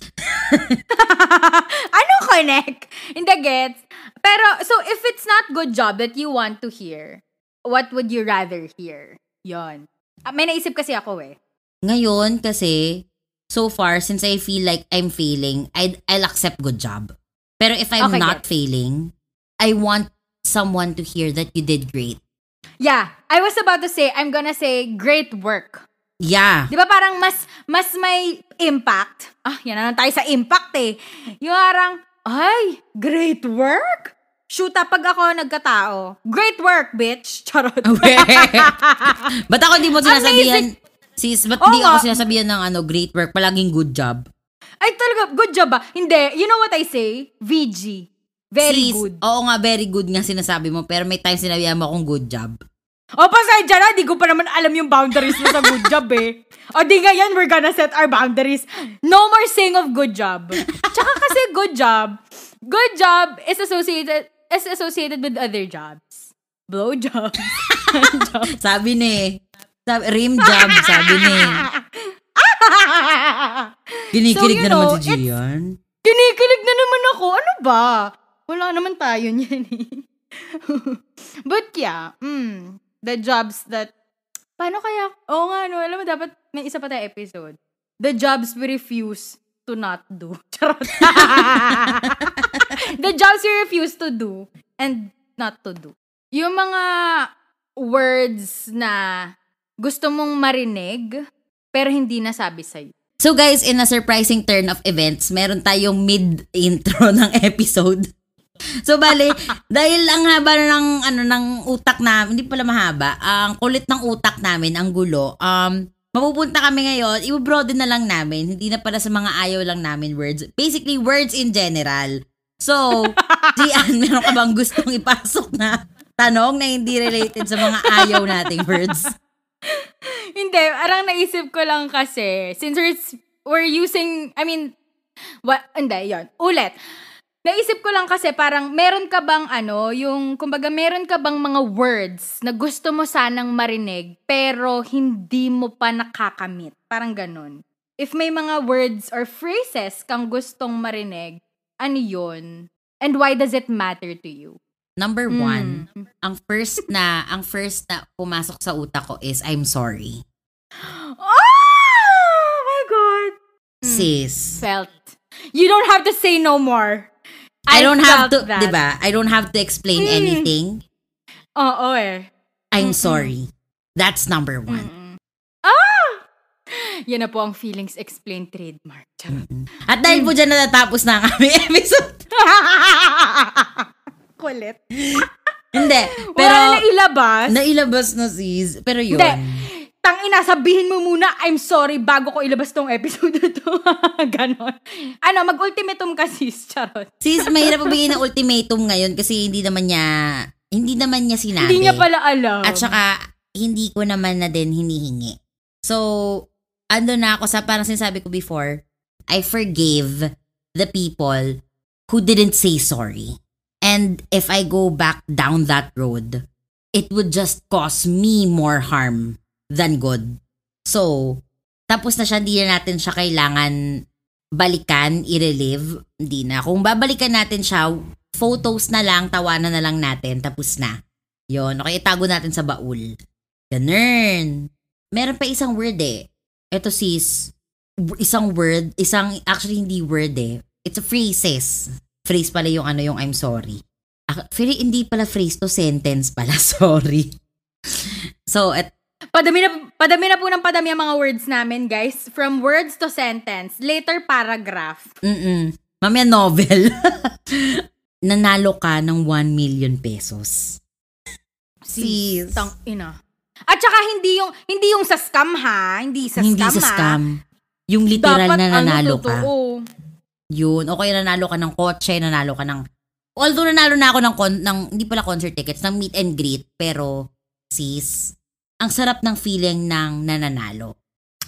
ano connect? Hindi gets. Pero, so if it's not good job that you want to hear, what would you rather hear? Yon. Ah, may naisip kasi ako eh. ngayon kasi, so far, since I feel like I'm failing, I'd, I'll accept good job. Pero if I'm Okay, not gets. failing, I want someone to hear that you did great. Yeah, I was about to say, I'm gonna say, great work. Yeah. Di ba parang mas, mas may impact? Ah, yan na tayo sa impact eh. Yung parang, ay, great work? Shoot up pag ako nagkatao. Great work, bitch. Charot. ba't ako di mo sinasabihan, sis, ba't Oo di ako sinasabihan ng ano, great work, palaging good job? Ay, talaga, good job ba? Hindi. You know what I say? VG. Very Sis, good. Oo nga, very good nga sinasabi mo, pero may time sinabihan mo akong good job. O, pasensya na, di ko pa naman alam yung boundaries mo sa good job eh. O, di ngayon, we're gonna set our boundaries. No more saying of good job. Tsaka kasi good job, good job is associated is associated with other jobs. Blow jobs. Sabi ni, sabi, rim job, sabi ni. Kinikilig So, na naman know, si Gian. Kinikilig na naman ako. Ano ba? Wala naman tayo niyan eh. But yeah, mm, the jobs that, paano kaya, oo nga no, alam mo dapat may isa pa tayo episode. The jobs we refuse to not do. Charot. the jobs we refuse to do and not to do. Yung mga words na gusto mong marinig pero hindi nasabi sa'yo. So guys, in a surprising turn of events, meron tayong mid-intro ng episode. So bale, dahil ang haba ng ano ng utak na, hindi pala mahaba, ang kulit ng utak namin, ang gulo. Um mapupunta kami ngayon, i-broaden na lang namin, hindi na pala sa mga ayaw lang namin words. Basically words in general. So, Gian, meron ka bang gustong ipasok na tanong na hindi related sa mga ayaw nating words? Hindi, arang naisip ko lang kasi, since we're, we're using, I mean, what, hindi, yon Ulit. Naisip ko lang kasi parang meron ka bang ano, yung, kumbaga meron ka bang mga words na gusto mo sanang marinig pero hindi mo pa nakakamit. Parang ganun. If may mga words or phrases kang gustong marinig, ano yun? And why does it matter to you? Number Mm. one, ang first na, ang first na pumasok sa utak ko is, I'm sorry. Oh my God! Mm. Sis. Felt. You don't have to say no more. I, don't have to, that. di ba? I don't have to explain Mm. anything. Oo eh. I'm Mm-mm. sorry. That's number one. Mm-mm. Ah! Yan na po ang feelings explain trademark. Charot. At dahil po dyan natatapos na ang aming episode. Kulit. Hindi. Pero, Wala na ilabas. nailabas na sis. Pero yun. Hindi. Tangina, sabihin mo muna, I'm sorry, bago ko ilabas tong episode na to. Ganon. Ano, mag-ultimatum ka sis. Charot. Sis, mahirap magbigay ng ultimatum ngayon kasi hindi naman niya, hindi naman niya sinabi. Hindi niya pala alam. At saka, hindi ko naman na din hinihingi. So, ando na ako sa parang sinasabi ko before, I forgave the people who didn't say sorry. And if I go back down that road, it would just cause me more harm than good. So, tapos na siya, hindi na natin siya kailangan balikan, i-relive. Hindi na. Kung babalikan natin siya, photos na lang, tawanan na lang natin, tapos na. Yon, okay, itago natin sa baul. Ganun. Meron pa isang word eh. Ito sis, isang word, isang, actually hindi word eh. It's a phrases. Phrase pala yung ano yung I'm sorry. Actually, hindi pala phrase to sentence pala, sorry. so, at Padami na, padami na po ng padami ang mga words namin, guys. From words to sentence. Later, paragraph. Mm-mm. Mamaya novel. Nanalo ka ng 1 million pesos. Sis. Tang ina. At saka hindi yung hindi yung sa scam ha, hindi sa Hindi scam sa ha. scam. Yung literal Dapat na nanalo ano, ka. totoo. Yun. O kaya nanalo ka ng kotse, nanalo ka ng... Although nanalo na ako ng, con- ng hindi pala concert tickets, ng meet and greet, pero sis, ang sarap ng feeling ng nananalo.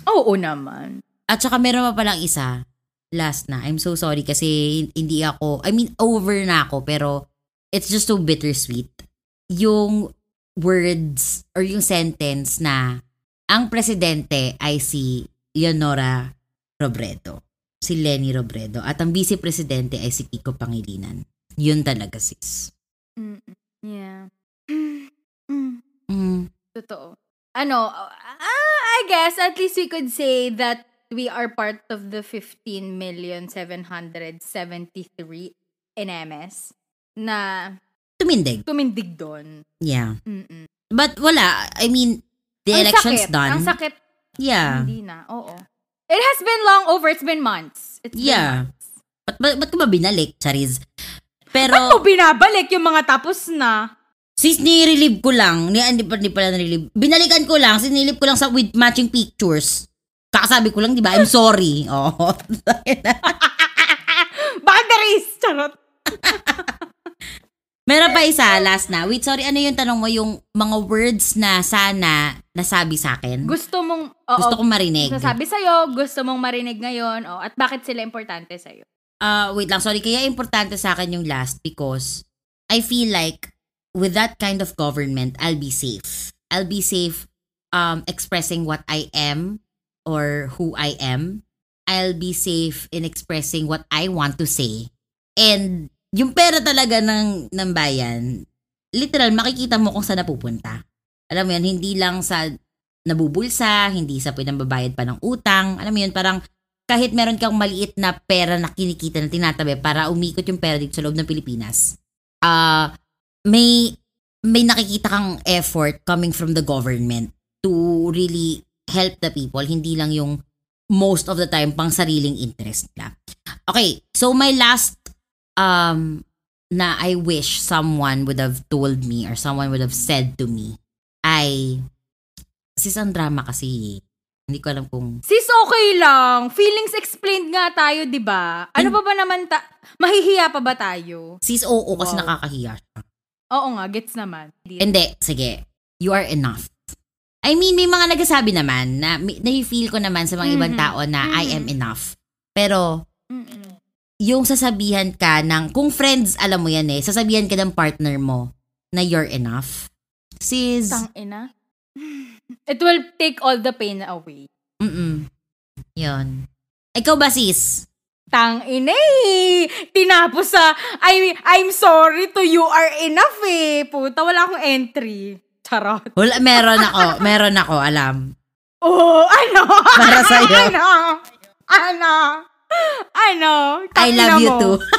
Oo naman. At saka meron pa palang isa, last na. I'm so sorry kasi hindi ako, I mean, over na ako, pero it's just so bittersweet. Yung words or yung sentence na ang presidente ay si Leonora Robredo. Si Lenny Robredo. At ang vice-presidente ay si Kiko Pangilinan. Yun talaga, sis. Mm, Yeah. Mm, Mm. Totoo. Ano, ah, I guess at least we could say that we are part of the 15,773 in MS na Tumindig. tumindig doon. Yeah. Mm-mm. But wala. I mean, the Ang election's sakit. done. Ang sakit. Yeah. Hindi na. Oo. It has been long over. It's been months. It's been Yeah. months. Ba't, ba't, ba't ko ba binalik, Chariz? Pero, Ba't mo binabalik yung mga tapos na? Sis, nirelieve ko lang. Ni, hindi pa, hindi pala nirelieve. Binalikan ko lang, sinilip ko lang sa with matching pictures. Kakasabi ko lang, di ba? I'm sorry. Oh. Bakit Daris? Charot. Meron pa isa, last na. Wait, sorry, ano yung tanong mo? Yung mga words na sana nasabi sa akin? Gusto mong, oo, Gusto kong marinig. sasabi sa'yo, gusto mong marinig ngayon, oh, at bakit sila importante sa'yo? Ah, wait lang, sorry. Kaya importante sa akin yung last because I feel like with that kind of government, I'll be safe. I'll be safe um, expressing what I am or who I am. I'll be safe in expressing what I want to say. And yung pera talaga ng, ng bayan, literal, makikita mo kung saan napupunta. Alam mo yan, hindi lang sa nabubulsa, hindi sa pinambabayad pa ng utang. Alam mo yun, parang kahit meron kang maliit na pera na kinikita na tinatabi para umikot yung pera dito sa loob ng Pilipinas, ah may may nakikita kang effort coming from the government to really help the people, hindi lang yung most of the time pang sariling interest nila. Okay, so my last um na I wish someone would have told me or someone would have said to me ay sis ang drama kasi hindi ko alam kung Sis, okay lang. Feelings explained nga tayo, di ba? Ano pa ba naman ta... Mahihiya pa ba tayo? sis oo kasi Wow. nakakahiya siya. Oo nga, gets naman. Hindi, sige. You are enough. I mean, may mga nagsasabi naman na, na feel ko naman sa mga ibang Mhm. tao na I am Mhm. enough. Pero, Mm-mm. yung sasabihan ka ng, kung friends, alam mo yan eh, sasabihan ka ng partner mo na you're enough. Sis, Tang ina. It will take all the pain away. mm Yun. Ikaw ba sis? Tang ina eh. Tinapos sa, I, I'm sorry to you are enough eh. Puta, wala akong entry. Charot. Wala, meron ako. meron ako, alam. Oh, ano? Para sa'yo. ano? Ano? Ano? I love you mo. too.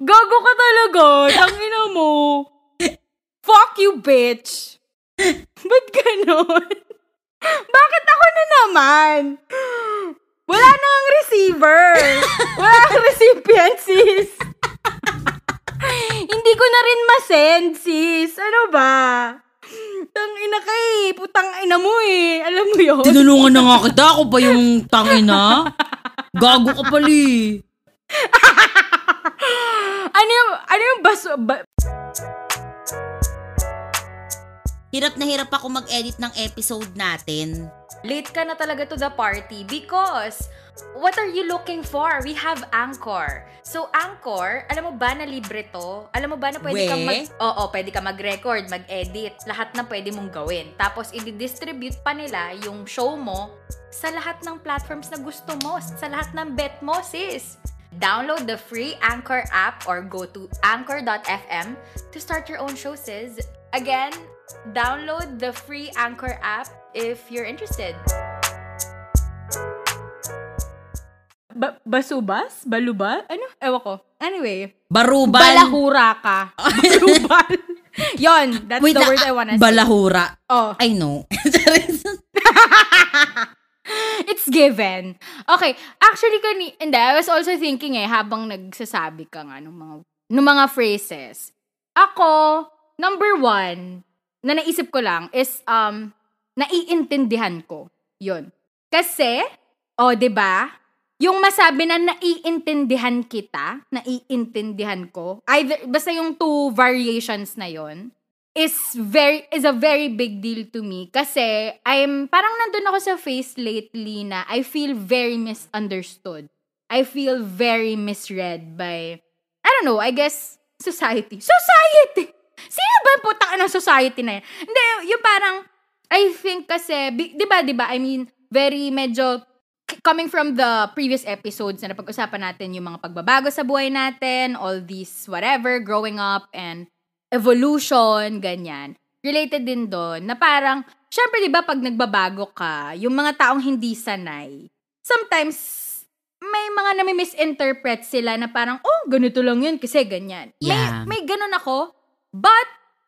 Gago ka talaga. Tangina mo. Fuck you, bitch. Ba't ganon? Bakit ako na naman? Wala nang receiver. Wala nang recipient, sis. Hindi ko na rin masend, sis. Ano ba? Tang ina ka eh. Putang ina mo eh. Alam mo yun? Tinulungan na nga kita. Ako pa yung tangina. Gago ka pali. ano yung, ano yung baso, ba- hirap na hirap ako mag-edit ng episode natin. Late ka na talaga to the party because what are you looking for? We have Anchor. So, Anchor, alam mo ba na libre to? Alam mo ba na pwede kang mag... Oo, pwede ka mag-record, mag-edit. Lahat na pwede mong gawin. Tapos, i-distribute pa nila yung show mo sa lahat ng platforms na gusto mo. Sa lahat ng bet mo, sis. Download the free Anchor app or go to anchor.fm to start your own show, sis. Again, download the free Anchor app if you're interested. Ba- basubas? Baluba? Ano? Ewan ko. Anyway. Barubal. Balahura ka. Barubal. Yon, that's Wait the na, word I wanna say. balahura. Oh, I know. it's given. Okay, actually kani, hindi, I was also thinking eh, habang nagsasabi ka nga ng mga, ng mga phrases. Ako, number one, na naisip ko lang is, um, naiintindihan ko. Yun. Kasi, o, oh, 'di ba? Yung masabi na naiintindihan kita, naiintindihan ko, either, basta yung two variations na yon is very is a very big deal to me kasi I'm parang nandun ako sa face lately na I feel very misunderstood. I feel very misread by I don't know, I guess society. Society. Sino ba yung putang ng society na yan? Hindi, yung parang I think kasi, di ba, di ba, I mean, very medyo coming from the previous episodes na napag-usapan natin yung mga pagbabago sa buhay natin, all these whatever, growing up and evolution, ganyan. Related din doon na parang, syempre di ba pag nagbabago ka, yung mga taong hindi sanay, sometimes may mga nami-misinterpret sila na parang, oh, ganito lang yun kasi ganyan. Yeah. May, may ganun ako, but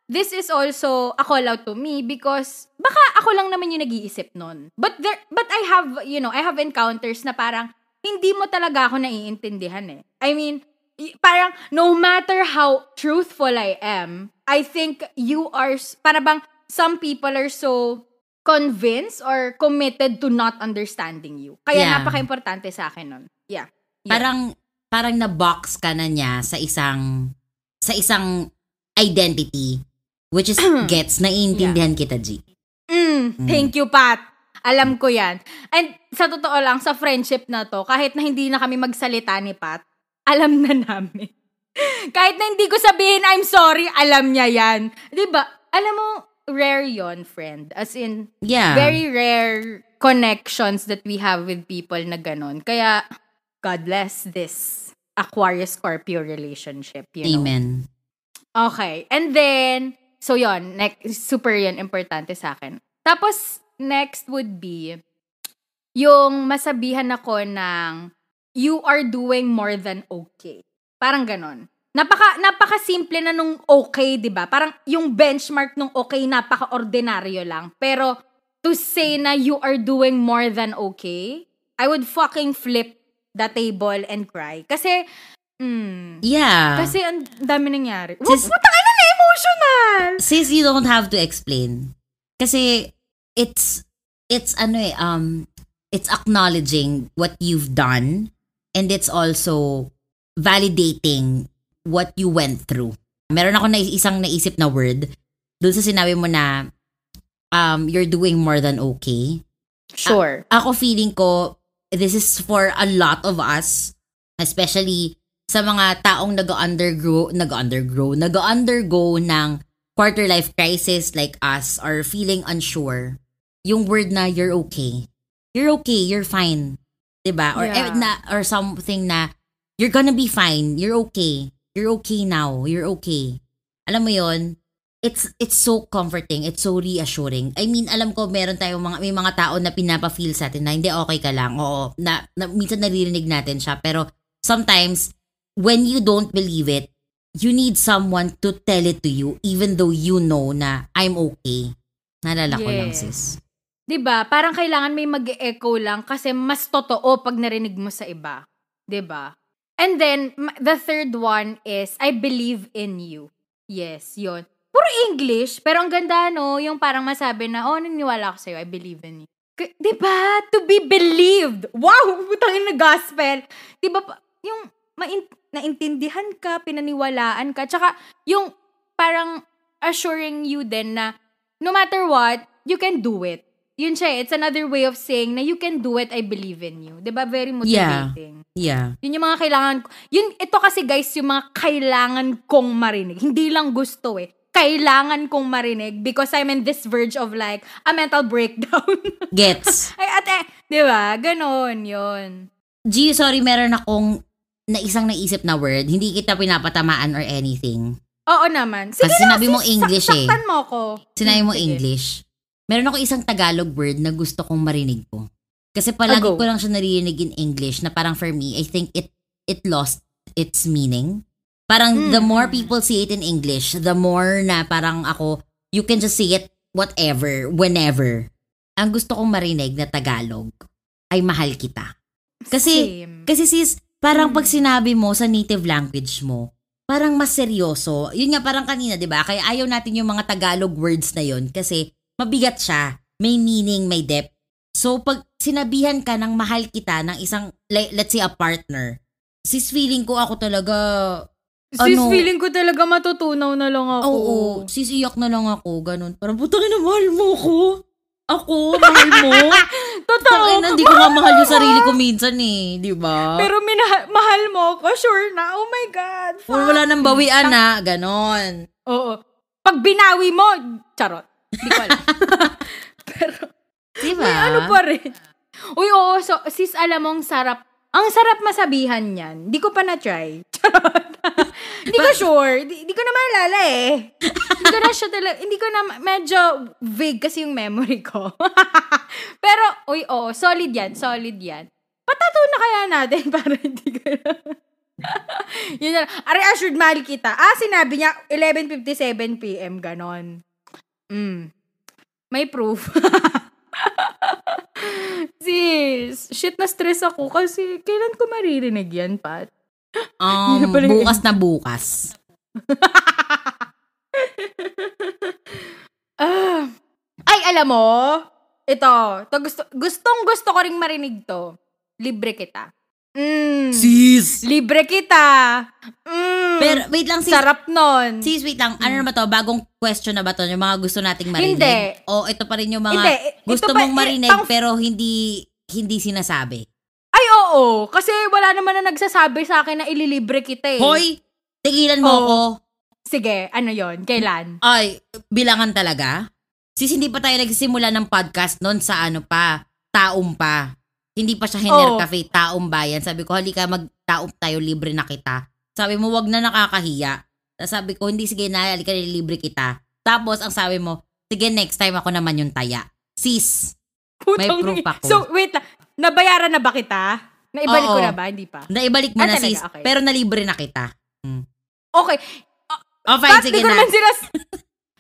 this is also a call out to me because baka ako lang naman yung nag-iisip nun. But there, but I have, you know, I have encounters na parang hindi mo talaga ako naiintindihan eh. I mean, parang no matter how truthful I am, I think you are, para bang some people are so convinced or committed to not understanding you. Kaya Yeah. napaka-importante sa akin nun. Yeah. Yeah. parang parang na-box ka na niya sa isang sa isang identity which is gets naiintindihan kita G. Mm, thank you, Pat. Alam ko yan. And sa totoo lang, sa friendship na to, kahit na hindi na kami magsalita ni Pat, alam na namin. kahit na hindi ko sabihin, I'm sorry, alam niya yan. 'Di ba? Alam mo, rare yon friend. As in, Yeah. very rare connections that we have with people na ganon. Kaya, God bless this Aquarius-Scorpio relationship, you know? Okay. And then, so yon next, super yun, importante sa akin. Tapos, next would be, yung masabihan ako ng, you are doing more than okay. Parang ganon. Napaka, napaka simple na nung okay, di ba? Parang yung benchmark nung okay, napaka-ordinaryo lang. Pero, to say na you are doing more than okay, I would fucking flip the table and cry. Kasi, mm, Yeah. kasi ang dami nangyari. Wag, Sis- putang na emotional! Sis, you don't have to explain. Kasi it's it's ano eh um it's acknowledging what you've done and it's also validating what you went through. Meron ako na isang naisip na word dun sa sinabi mo na um you're doing more than okay. Sure. Ako feeling ko this is for a lot of us, especially sa mga taong nag-undergo, nag-undergo, nag-undergo ng quarter life crisis like us or feeling unsure. Yung word na you're okay. You're okay, you're fine. 'Di ba? Or Yeah. eh, na or something na you're gonna be fine. You're okay. You're okay now. You're okay. Alam mo 'yon? It's it's so comforting. It's so reassuring. I mean, alam ko meron tayong mga may mga tao na pinapa-feel sa atin na hindi okay ka lang. Oo, na, na minsan naririnig natin siya pero sometimes when you don't believe it, you need someone to tell it to you even though you know na I'm okay. Nalala ko lang Yes. sis. 'Di ba? Parang kailangan may mag-echo lang kasi mas totoo pag narinig mo sa iba. 'Di ba? And then the third one is I believe in you. Yes, 'yon. Puro English, pero ang ganda no, yung parang masabi na, oh, naniniwala ako sa'yo, I believe in you. K- 'Di ba? To be believed. Wow, putangin na gospel. 'Di ba? Yung main- naintindihan ka, pinaniwalaan ka, tsaka yung parang assuring you din na no matter what, you can do it. Yun siya, eh. it's another way of saying na you can do it, I believe in you. ba Very motivating. Yeah. Yun yung mga kailangan ko. Yun, ito kasi guys, yung mga kailangan kong marinig. Hindi lang gusto eh. Kailangan kong marinig because I'm in this verge of like a mental breakdown. Gets. Ay, ate, di ba? Ganon, yun. G, sorry, meron akong na isang naisip na word. Hindi kita pinapatamaan or anything. Oo naman. Sige Kasi na, sinabi mo sis, English eh. Saktan mo ko. Sinabi mo Sige. English. Meron ako isang Tagalog word na gusto kong marinig ko. Kasi palagi ko lang siya naririnig in English na parang for me, I think it it lost its meaning. Parang the Mm. more people say it in English, the more na parang ako, you can just say it whatever, whenever. Ang gusto kong marinig na Tagalog ay mahal kita. Kasi, Same. kasi sis, parang Mm. pag sinabi mo sa native language mo, parang mas seryoso. Yun nga parang kanina, 'di ba? Kaya ayaw natin yung mga Tagalog words na yun kasi mabigat siya. May meaning, may depth. So pag sinabihan ka ng mahal kita ng isang let's say a partner, sis feeling ko ako talaga Sis, ano- feeling ko talaga matutunaw na lang ako. Oo, sis iyak na lang ako, ganun. Parang putang ina mahal mo ko. Ako, mahal mo. Totoo. Tangin hindi ko mamahal yung sarili ko minsan eh, di ba? Pero mina- mahal mo ko, sure na. Oh my God. Fuck. wala nang bawian na, ganon. Oo. Pag binawi mo, charot. Hindi ko alam. Pero, Diba? may ano pa rin. Uy, oo. So, sis, alam mong sarap. Ang sarap masabihan yan. Hindi ko pa na-try. Hindi ko sure. Hindi ko na maalala eh. Hindi ko na siya talaga, hindi ko na, medyo vague kasi yung memory ko. Pero, uy, oo. Solid yan. Solid yan. Patato na kaya natin para hindi ko na. Yun na. Are assured mahal kita. Ah, sinabi niya 11.57pm, ganon. Mm. May proof. Sis, shit na stress ako kasi kailan ko maririnig yan, Pat? Um, bukas na bukas. Ah. Ay, alam mo, ito, to gusto, gustong gusto ko ring marinig to. Libre kita. Mm. Sis! Libre kita. Mm. Pero wait lang sis. Sarap nun. Sis, wait lang. Ano na ba to? Bagong question na ba to? Yung mga gusto nating marinig? Hindi. O ito pa rin yung mga Hindi, ito gusto pa- mong eh, marinig pang- pero hindi hindi sinasabi. Ay, oo. Kasi wala naman na nagsasabi sa akin na ililibre kita eh. Hoy! Tigilan mo Oo. ako. Sige, ano yon Kailan? Ay, bilangan talaga? Sis, hindi pa tayo nagsimula ng podcast noon sa ano pa, taong pa. Hindi pa siya Hiner Oo. Cafe, taong bayan. Sabi ko, halika mag-taong tayo, libre na kita. Sabi mo, wag na nakakahiya. Sabi ko, hindi, sige na, halika libre kita. Tapos, ang sabi mo, sige, next time ako naman yung taya. Sis, May Putang proof ako. So, wait lang. Nabayaran na ba kita? Naibalik ko Oo. na ba? Hindi pa. naibalik mo Ah, na talaga? sis, Okay. pero nalibre na kita. Okay. Oh, fine, Ba't sige ko na. naman sinas...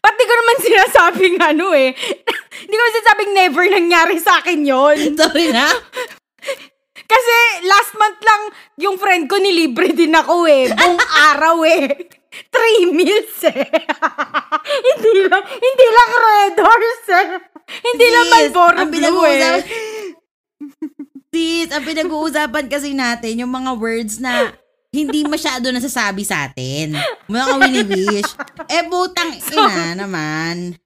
Ba't di ko naman sinasabing ano eh? Hindi ko sinasabing never nangyari sa akin yon. Sorry na. Kasi last month lang yung friend ko nilibre din ako eh. Buong araw eh. Three meals eh. hindi lang, hindi lang Red Horse eh. Hindi lang Sis, Malboro Blue eh. Sis, ang pinag-uusapan kasi natin, yung mga words na hindi masyado nasasabi sa atin. Mga wini-wish. Eh, butang ina naman.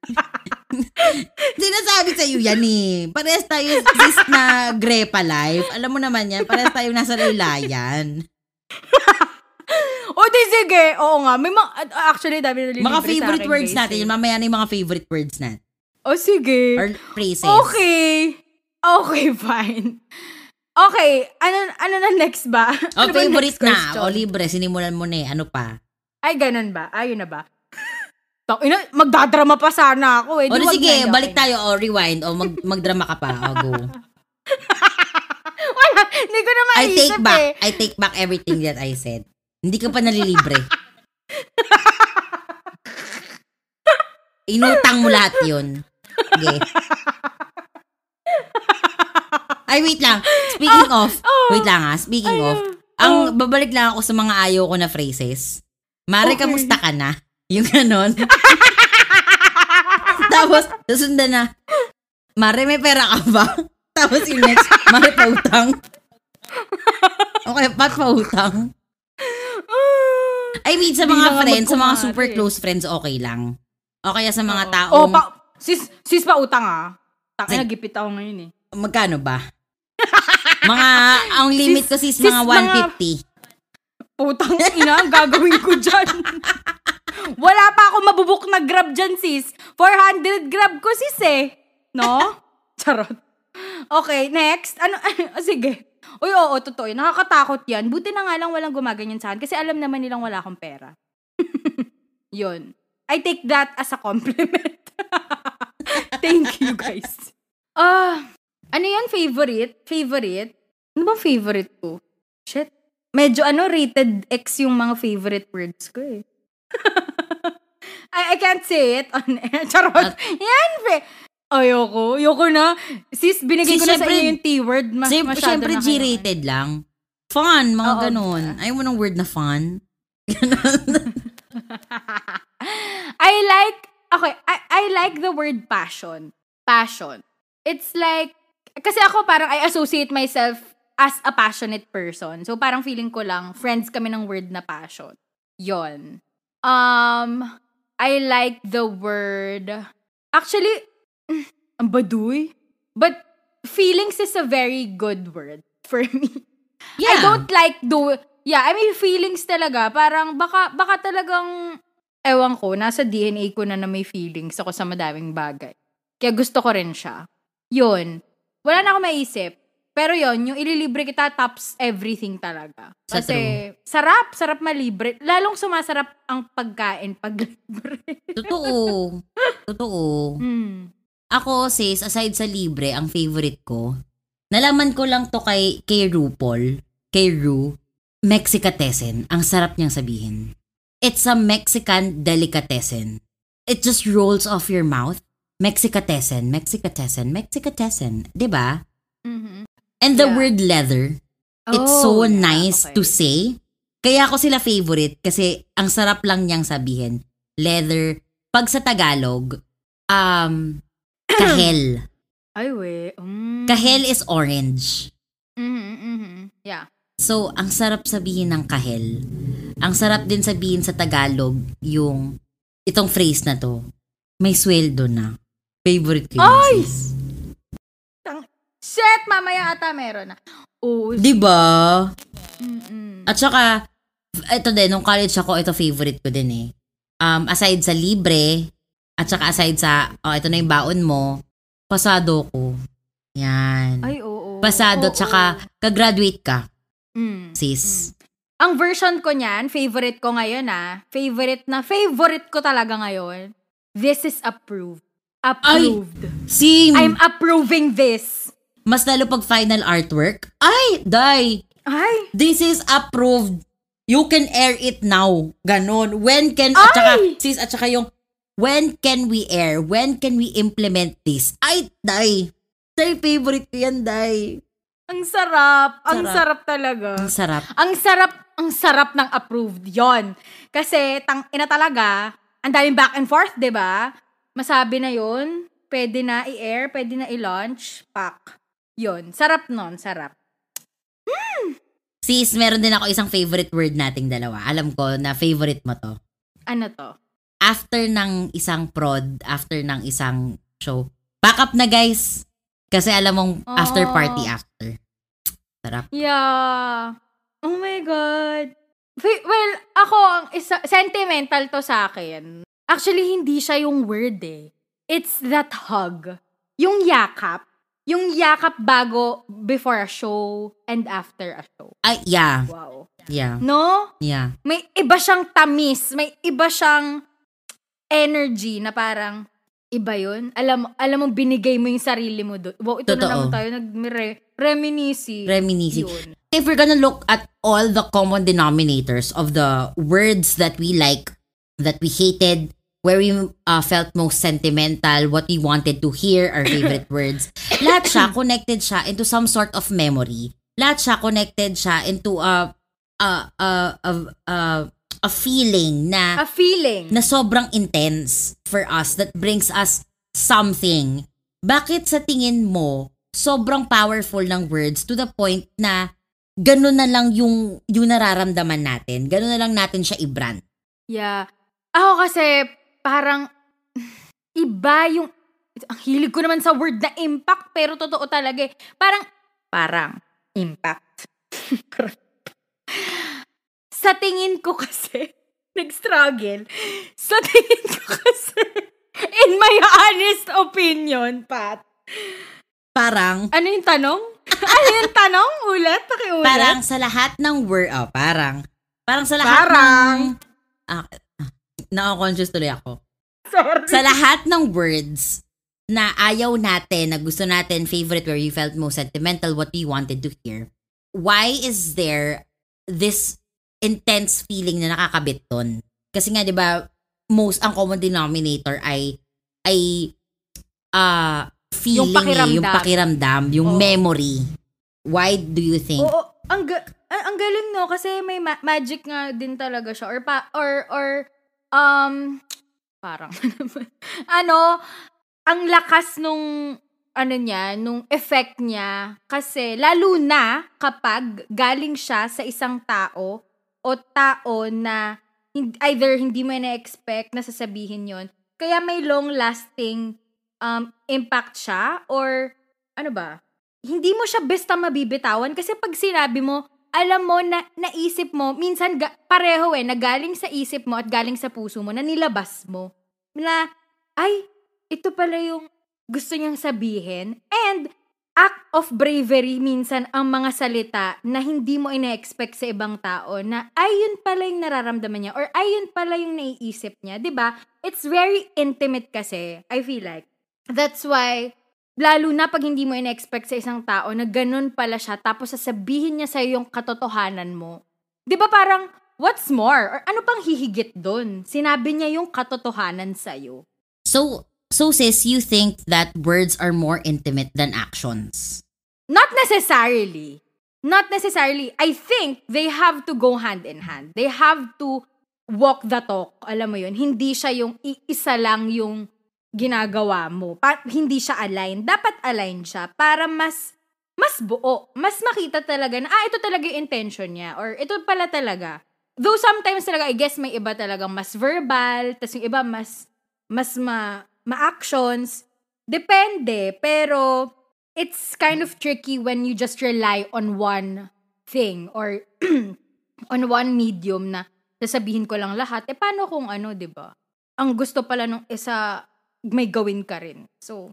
Sinasabi sa iyo yan eh. Parehas tayo sis na Grepa Life. Alam mo naman yan, parehas tayo nasa laylayan. O di sige, oo nga. May mga, actually, dami na Mga favorite words guys, natin. Yun, mamaya na yung mga favorite words natin. O sige. Or phrases. Okay. Okay, fine. Okay, ano ano na next ba? Ano ba favorite next na. question? O, libre. Sinimulan mo na eh. Ano pa? Ay, ganun ba? Ayun na ba? Ina, magdadrama pa sana ako eh. O, Di sige. na, Balik okay. tayo. O, rewind. O, mag, magdrama ka pa. O, go. Wala, hindi ko na I maisip take back. eh. I take back everything that I said. Hindi ka pa nalilibre. Inutang mo lahat yun. Okay. Ay, wait lang. Speaking of, oh. wait lang ha. Speaking Ayun. of, ang babalik lang ako sa mga ayaw ko na phrases. Mare, Okay. kamusta ka na? Yung ganon. Tapos, susundan na, Mare, may pera ka ba? Tapos yung next, Mare, pautang. Okay, pat pautang. I mean, sa mga friends, sa mga super close friends, okay lang. O kaya sa mga Oo. taong Oh, pa- sis, sis pa utang ah. Taka nagipit ako ngayon eh. Magkano ba? Mga, ang limit ko sis, sis, mga mga- 150. Putang ina, ang gagawin ko dyan. Wala pa ako mabubuk na grab dyan, sis. 400 grab ko, sis eh. No? Charot. Okay, next. Ano, sige. Uy, oo, totoo. Nakakatakot yan. Buti na nga lang walang gumaganyan sa akin kasi alam naman nilang wala akong pera. Yun. I take that as a compliment. Thank you, guys. Ah, ano yun? Favorite? Favorite? Ano ba favorite ko? Shit. Medyo ano, rated X yung mga favorite words ko eh. I, I can't say it on air. Charot. Yan, fe. Ayoko. Ayoko na. Sis, binigay Sis, ko na sa syempre- inyo yung T-word. Ma- Sim- masyado Siyempre, na kayo. G-rated lang. Fun, mga Oo. ganun. Ayaw mo ng word na fun. I like, okay, I, I like the word passion. Passion. It's like, kasi ako parang I associate myself as a passionate person. So parang feeling ko lang, friends kami ng word na passion. Yon. Um, I like the word, actually, ang baduy. But feelings is a very good word for me. I Yeah. don't like do Yeah, I mean feelings talaga. Parang baka baka talagang ewan ko, nasa DNA ko na na may feelings ako sa madaming bagay. Kaya gusto ko rin siya. Yun. Wala na ako maisip. Pero yon yung ililibre kita tops everything talaga. Sa Kasi sarap, sarap malibre. Lalong sumasarap ang pagkain pag libre. Totoo. Totoo. mm. Ako, sis, aside sa libre, ang favorite ko, nalaman ko lang to kay, kay RuPaul, kay Ru, Mexicatessen. Ang sarap niyang sabihin. It's a Mexican delicatessen. It just rolls off your mouth. Mexicatessen, Mexicatessen, Mexicatessen. 'Di ba? Mhm. And the Yeah. word leather, it's Oh, so yeah, nice okay. to say. Kaya ako sila favorite kasi ang sarap lang niyang sabihin. Leather. Pag sa Tagalog, um, kahel. Ay, we. Mm. kahel is orange. Mhm, mhm. Yeah. So, ang sarap sabihin ng kahel. Ang sarap din sabihin sa Tagalog yung itong phrase na to. May sweldo na. Favorite ko yun, Ay! Shit, mamaya ata meron na. Oo. Di ba? Mm-mm. At saka, ito din, nung college ako, ito favorite ko din eh. Um, aside sa libre, at saka aside sa, oh, ito na yung baon mo, pasado ko. Yan. Ay, oo. pasado, Oo. tsaka kagraduate ka, Mm. sis. Ang version ko niyan, favorite ko ngayon ah. Favorite na, favorite ko talaga ngayon. This is approved. Approved. Same. I'm approving this. Mas lalo pag final artwork. Ay, day. Ay! This is approved. You can air it now. Ganon. When can, at saka, Ay! sis, at saka yung, when can we air? When can we implement this? Ay, day. Day, favorite ko yan, day. Ang sarap. Ang Sarap. sarap talaga. Ang sarap. Ang sarap, ang sarap ng approved. Yon. Kasi, tang ina talaga, ang daming back and forth, 'di ba? Masabi na yon pwede na i-air, pwede na i-launch, pack. Yon. Sarap nun, sarap. Sis, meron din ako isang favorite word nating dalawa. Alam ko na favorite mo to. Ano to? After ng isang prod, after ng isang show, pack up na guys. Kasi alam mong after Oo. party after. Sarap. Yeah. Oh my God. Well, ako, ang isa, sentimental to sa akin. Actually, hindi siya yung word eh. It's that hug. Yung yakap. Yung yakap bago, before a show, and after a show. Ay, yeah. Wow. Yeah. No? Yeah. May iba siyang tamis. May iba siyang energy na parang, iba yun. Alam, alam mo, binigay mo yung sarili mo doon. Wow, ito na Totoo. naman tayo. Nag-re, reminisce. Reminiscing. Yun. If we're gonna look at all the common denominators of the words that we like, that we hated, where we uh, felt most sentimental, what we wanted to hear, our favorite words, lahat siya connected siya into some sort of memory. Lahat siya connected siya into a a a a, a, a feeling na A feeling. na sobrang intense for us that brings us something. Bakit sa tingin mo sobrang powerful ng words to the point na ganun na lang yung yung nararamdaman natin. Ganun na lang natin siya i-brand. Yeah. Ako kasi, parang, iba yung, ang hilig ko naman sa word na impact, pero totoo talaga eh. Parang, parang, impact. sa tingin ko kasi, nag-struggle. Sa tingin ko kasi, in my honest opinion, Pat. Parang, Ano yung tanong? ano yung tanong? Ulit? Pakiulit? parang sa lahat ng word, oh, parang, parang sa lahat Parang. ng, ah, na-conscious tuloy ako. Sorry. Sa lahat ng words na ayaw natin, na gusto natin, favorite, where you felt most sentimental, what we wanted to hear, why is there this intense feeling na nakakabit doon? Kasi nga, di ba, most, ang common denominator ay, ay, ah, feeling Yung eh, pakiramdam. yung pakiramdam, yung Oo. memory. Why do you think? Oo, ang, ga- ang, ang galing no kasi may ma- magic nga din talaga siya or pa or or um parang ano ang lakas nung ano niya, nung effect niya. Kasi lalo na kapag galing siya sa isang tao o tao na either hindi mo na-expect na sasabihin yon kaya may long lasting um, impact siya or ano ba hindi mo siya basta mabibitawan. Kasi pag sinabi mo, alam mo na naisip mo, minsan ga- pareho eh, na galing sa isip mo at galing sa puso mo, na nilabas mo. Na, ay, ito pala yung gusto niyang sabihin. And, act of bravery minsan ang mga salita na hindi mo ina-expect sa ibang tao na ayun pala yung nararamdaman niya or ayun pala yung naiisip niya. 'di ba It's very intimate kasi, I feel like. That's why, lalo na pag hindi mo ina-expect sa isang tao na ganun pala siya tapos sasabihin niya sa yung katotohanan mo. 'Di ba parang, what's more? Or ano pang hihigit doon? Sinabi niya yung katotohanan sa'yo. So, so sis, you think that words are more intimate than actions? Not necessarily. Not necessarily. I think they have to go hand in hand. They have to walk the talk. Alam mo yun, hindi siya yung isa lang yung ginagawa mo. Pa- hindi siya align. Dapat align siya para mas mas buo. Mas makita talaga na, ah, ito talaga yung intention niya. Or ito pala talaga. Though sometimes talaga, I guess may iba talagang mas verbal, tas yung iba mas, mas ma, ma-actions. Depende. Pero, it's kind of tricky when you just rely on one thing or on one medium na sasabihin ko lang lahat. Eh, paano kung ano, 'di ba Ang gusto pala nung isa, may gawin ka rin. So,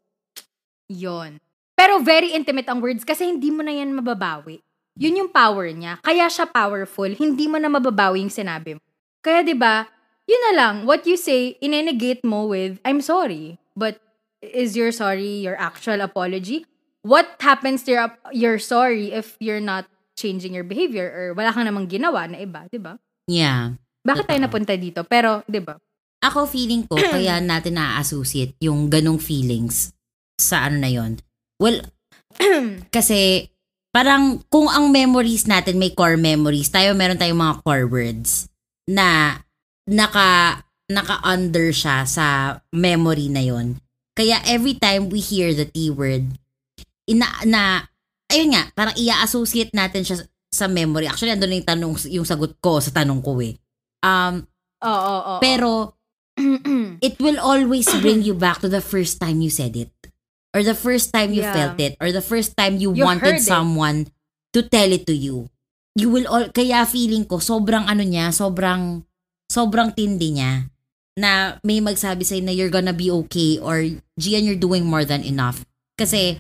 yon Pero very intimate ang words kasi hindi mo na yan mababawi. Yun yung power niya. Kaya siya powerful. Hindi mo na mababawi yung sinabi mo. Kaya ba yun na lang, what you say, inenegate mo with, I'm sorry. But is your sorry your actual apology? What happens to your, your sorry if you're not changing your behavior or wala kang namang ginawa na iba, di ba? Yeah. Bakit tayo napunta dito? Pero, di ba? Ako feeling ko, kaya natin na-associate yung ganong feelings sa ano na yon. Well, kasi parang kung ang memories natin may core memories, tayo meron tayong mga core words na naka naka-under siya sa memory na yon. Kaya every time we hear the T word, ina na ayun nga, parang i-associate natin siya sa memory. Actually, andun na yung tanong, yung sagot ko sa tanong ko eh. Um, Oo, oo, oo. pero it will always bring you back to the first time you said it. Or the first time you Yeah. felt it. Or the first time you, You wanted someone to tell it to you. You will all, kaya feeling ko, sobrang ano niya, sobrang, sobrang tindi niya. Na may magsabi sa'yo na you're gonna be okay or Gian, you're doing more than enough. Kasi,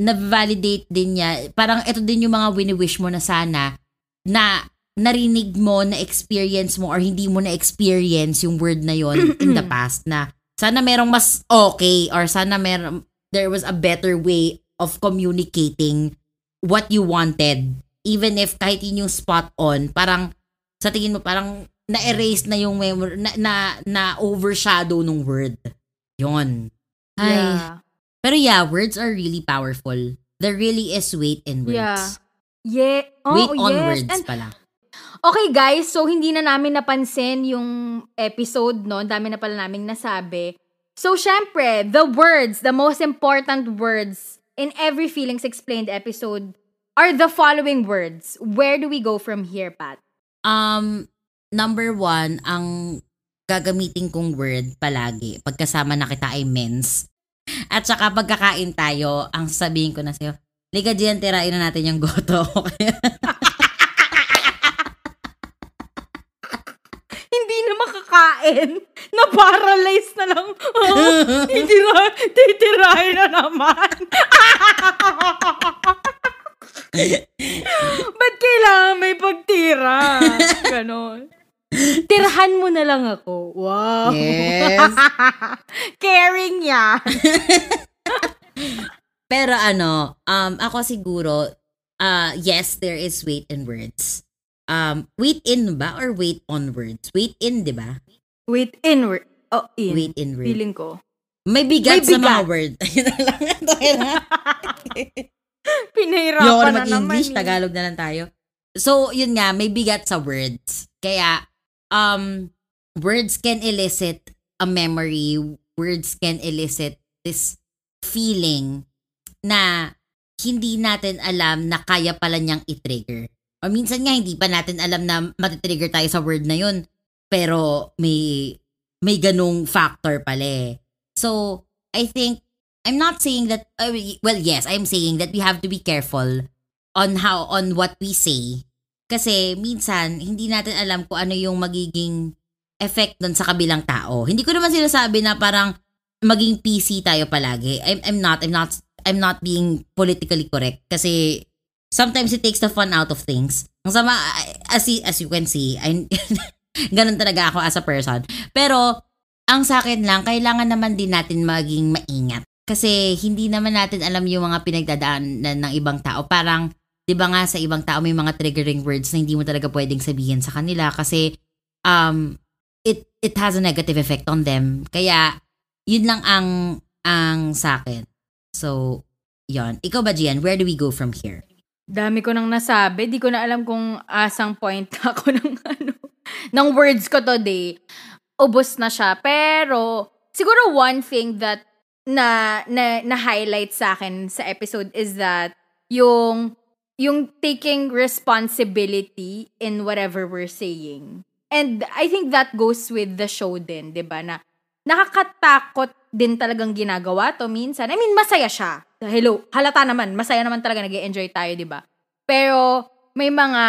na-validate din niya. Parang ito din yung mga wini-wish mo na sana na narinig mo, na experience mo or hindi mo na experience yung word na yon in the past na sana merong mas okay or sana merong there was a better way of communicating what you wanted even if kahit yun yung spot on parang sa tingin mo parang na-erase na yung memory na, na, na overshadow nung word yon ay Yeah. pero yeah words are really powerful there really is weight in words Yeah. Yeah. Oh, weight on yes. words And pala Okay guys, so hindi na namin napansin yung episode, no? Ang Dami na pala naming nasabi. So syempre, the words, the most important words in every Feelings Explained episode are the following words. Where do we go from here, Pat? Um, number one, ang gagamitin kong word palagi, pagkasama na kita ay men's, At saka pagkakain tayo, ang sabihin ko na sa'yo, Liga diyan, tirain na natin yung goto. Hindi na makakain. Na-paralyze na lang. Oh, titira, titirahin na naman. Ba't kailangan may pagtira? Ganon. Tirahan mo na lang ako. Wow. yes. Caring yan. Pero ano, um, ako siguro, uh, yes, there is weight in words. Um, weight in ba or weight on words? Weight in, di ba? Wait, inward. Oh, in. Weight in words. Feeling ko. May bigat, May sa mga bigat. word. Ayun na lang. Pinahirapan Yoko na na naman. mag-English, eh. Tagalog na lang tayo. So, yun nga, may bigat sa words. Kaya, um, words can elicit a memory. Words can elicit this feeling na hindi natin alam na kaya pala niyang i-trigger. O minsan nga, hindi pa natin alam na matitrigger tayo sa word na yun. Pero may, may ganung factor pala eh. So, I think, I'm not saying that, uh, well, yes, I'm saying that we have to be careful on how, on what we say. Kasi minsan, hindi natin alam kung ano yung magiging effect nun sa kabilang tao. Hindi ko naman sinasabi na parang maging PC tayo palagi. I'm, I'm not, I'm not, I'm not being politically correct. Kasi sometimes it takes the fun out of things. Ang sama, as, as you can see, I, ganun talaga ako as a person. Pero, ang sa akin lang, kailangan naman din natin maging maingat. Kasi hindi naman natin alam yung mga pinagdadaanan ng ibang tao. Parang, di ba nga sa ibang tao may mga triggering words na hindi mo talaga pwedeng sabihin sa kanila kasi um, it, it has a negative effect on them. Kaya, yun lang ang, ang sa akin. So, yon Ikaw ba, Gian? Where do we go from here? Dami ko nang nasabi. Di ko na alam kung asang point ako ng ano, ng words ko today. Ubus na siya. Pero, siguro one thing that na, na, na highlight sa akin sa episode is that yung yung taking responsibility in whatever we're saying. And I think that goes with the show din, 'di ba? Na nakakatakot din talagang ginagawa to minsan. I mean, masaya siya. Hello, halata naman, masaya naman talaga nag enjoy tayo, 'di ba? Pero may mga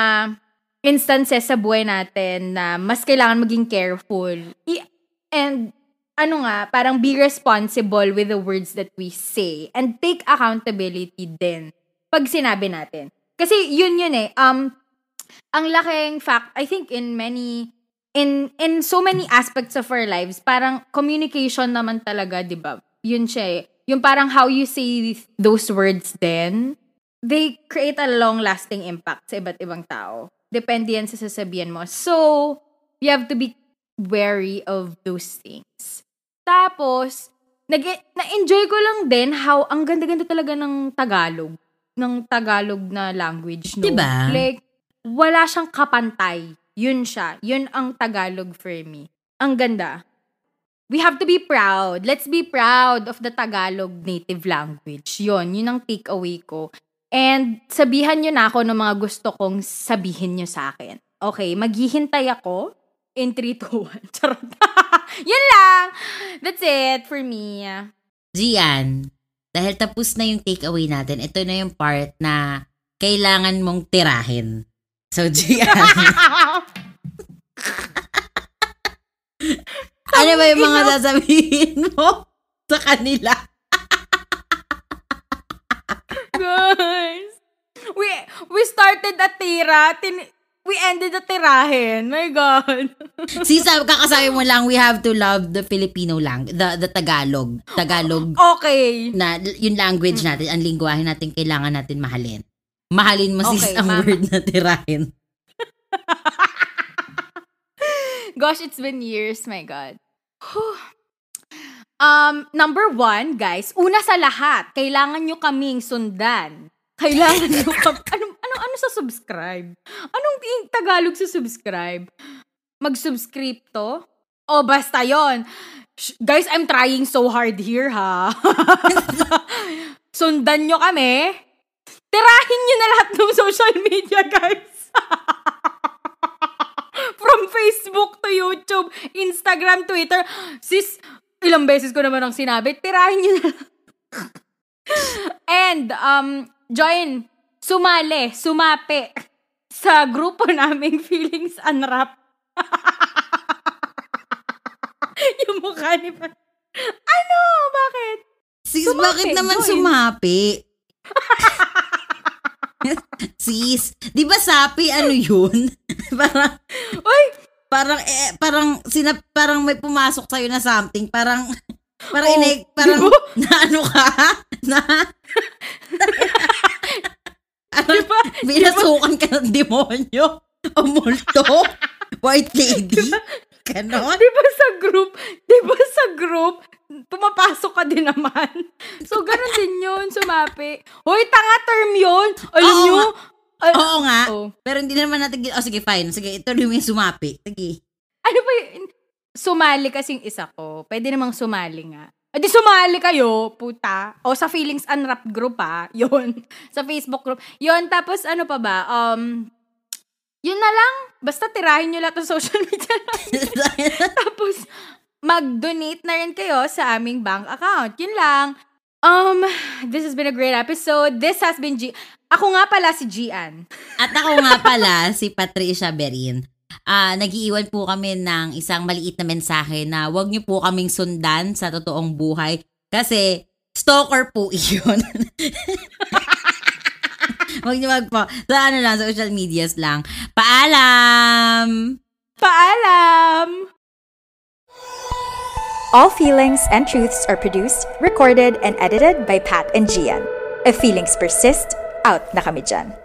instances sa buhay natin na mas kailangan maging careful. And ano nga, parang be responsible with the words that we say and take accountability din pag sinabi natin. Kasi yun yun eh. Um, ang laking fact, I think in many, in, in so many aspects of our lives, parang communication naman talaga, di ba? Yun siya eh. Yung parang how you say those words then, they create a long-lasting impact sa iba't ibang tao. Depende yan sa sasabihan mo. So, you have to be wary of those things. Tapos, nag na-enjoy ko lang din how ang ganda-ganda talaga ng Tagalog. Ng Tagalog na language. No? Diba? Like, wala siyang kapantay. Yun siya. Yun ang Tagalog for me. Ang ganda. We have to be proud. Let's be proud of the Tagalog native language. Yun, yun ang takeaway ko. And sabihan nyo na ako ng mga gusto kong sabihin nyo sa akin. Okay, maghihintay ako in 3, 2, 1. Charot. Yun lang. That's it for me. Gian, dahil tapos na yung takeaway natin, ito na yung part na kailangan mong tirahin. So, Gian, ano ba yung mga sasabihin mo sa kanila? Guys. We, we started a tira. Tin, we ended a tirahin. My God. Si sab kakasabi mo lang, we have to love the Filipino lang, the, the Tagalog. Tagalog Okay. na yung language natin, ang lingwahe natin, kailangan natin mahalin. Mahalin mo sis Okay, ang mama. word na tirahin. Gosh, it's been years. My God. Um, number one, guys, una sa lahat, kailangan nyo kaming sundan. Kailangan nyo kam... Ano, ano, ano sa subscribe? Anong ting- Tagalog sa subscribe? Mag-subscribe to? O, basta yon. Guys, I'm trying so hard here, ha? Sundan nyo kami. Tirahin nyo na lahat ng social media, guys. From Facebook to YouTube, Instagram, Twitter. Sis, Ilang beses ko naman ang sinabi, tirahin nyo na. And, um, join, sumali, sumapi sa grupo naming Feelings Unwrap. yung mukha ni pa. Ano? Bakit? Sis, Sumapi, bakit naman join. sumapi? Sis, di ba sapi ano yun? parang, Uy, parang, eh, parang, sinap, parang may pumasok sa'yo na something. Parang, parang, Oh, ine, parang, di ba? na ano ka? Na, parang, Diba? binasukan ka ng demonyo. O multo. White lady. Ganon. di ba sa group, di ba sa group, pumapasok ka din naman. So, ganun din yun, sumapi. Hoy, tanga term yun. Alam Oo nyo? Al- Oo nga. Oh. Pero hindi naman natin, oh sige fine. Sige, ito rin yung sumapi. Sige. Ano ba yun? Sumali kasing isa ko. Pwede namang sumali nga. Eh di sumali kayo, puta. O sa Feelings Unwrapped group ha. Yun. Sa Facebook group. Yun, tapos ano pa ba? Um, yun na lang. Basta tirahin nyo lahat ng social media namin. Tapos, mag-donate na rin kayo sa aming bank account. Yun lang. Um, this has been a great episode. This has been G... Ako nga pala si Gian. At ako nga pala, si Patricia Berin. Ah, nagiiwan po kami ng isang maliit na mensahe na wag niyo po kaming sundan sa totoong buhay kasi stalker po iyon. Wag niyo wag po. Sa ano lang, social medias lang. Paalam! Paalam! All feelings and truths are produced, recorded, and edited by Pat and Gian. If feelings persist, out na kami dyan.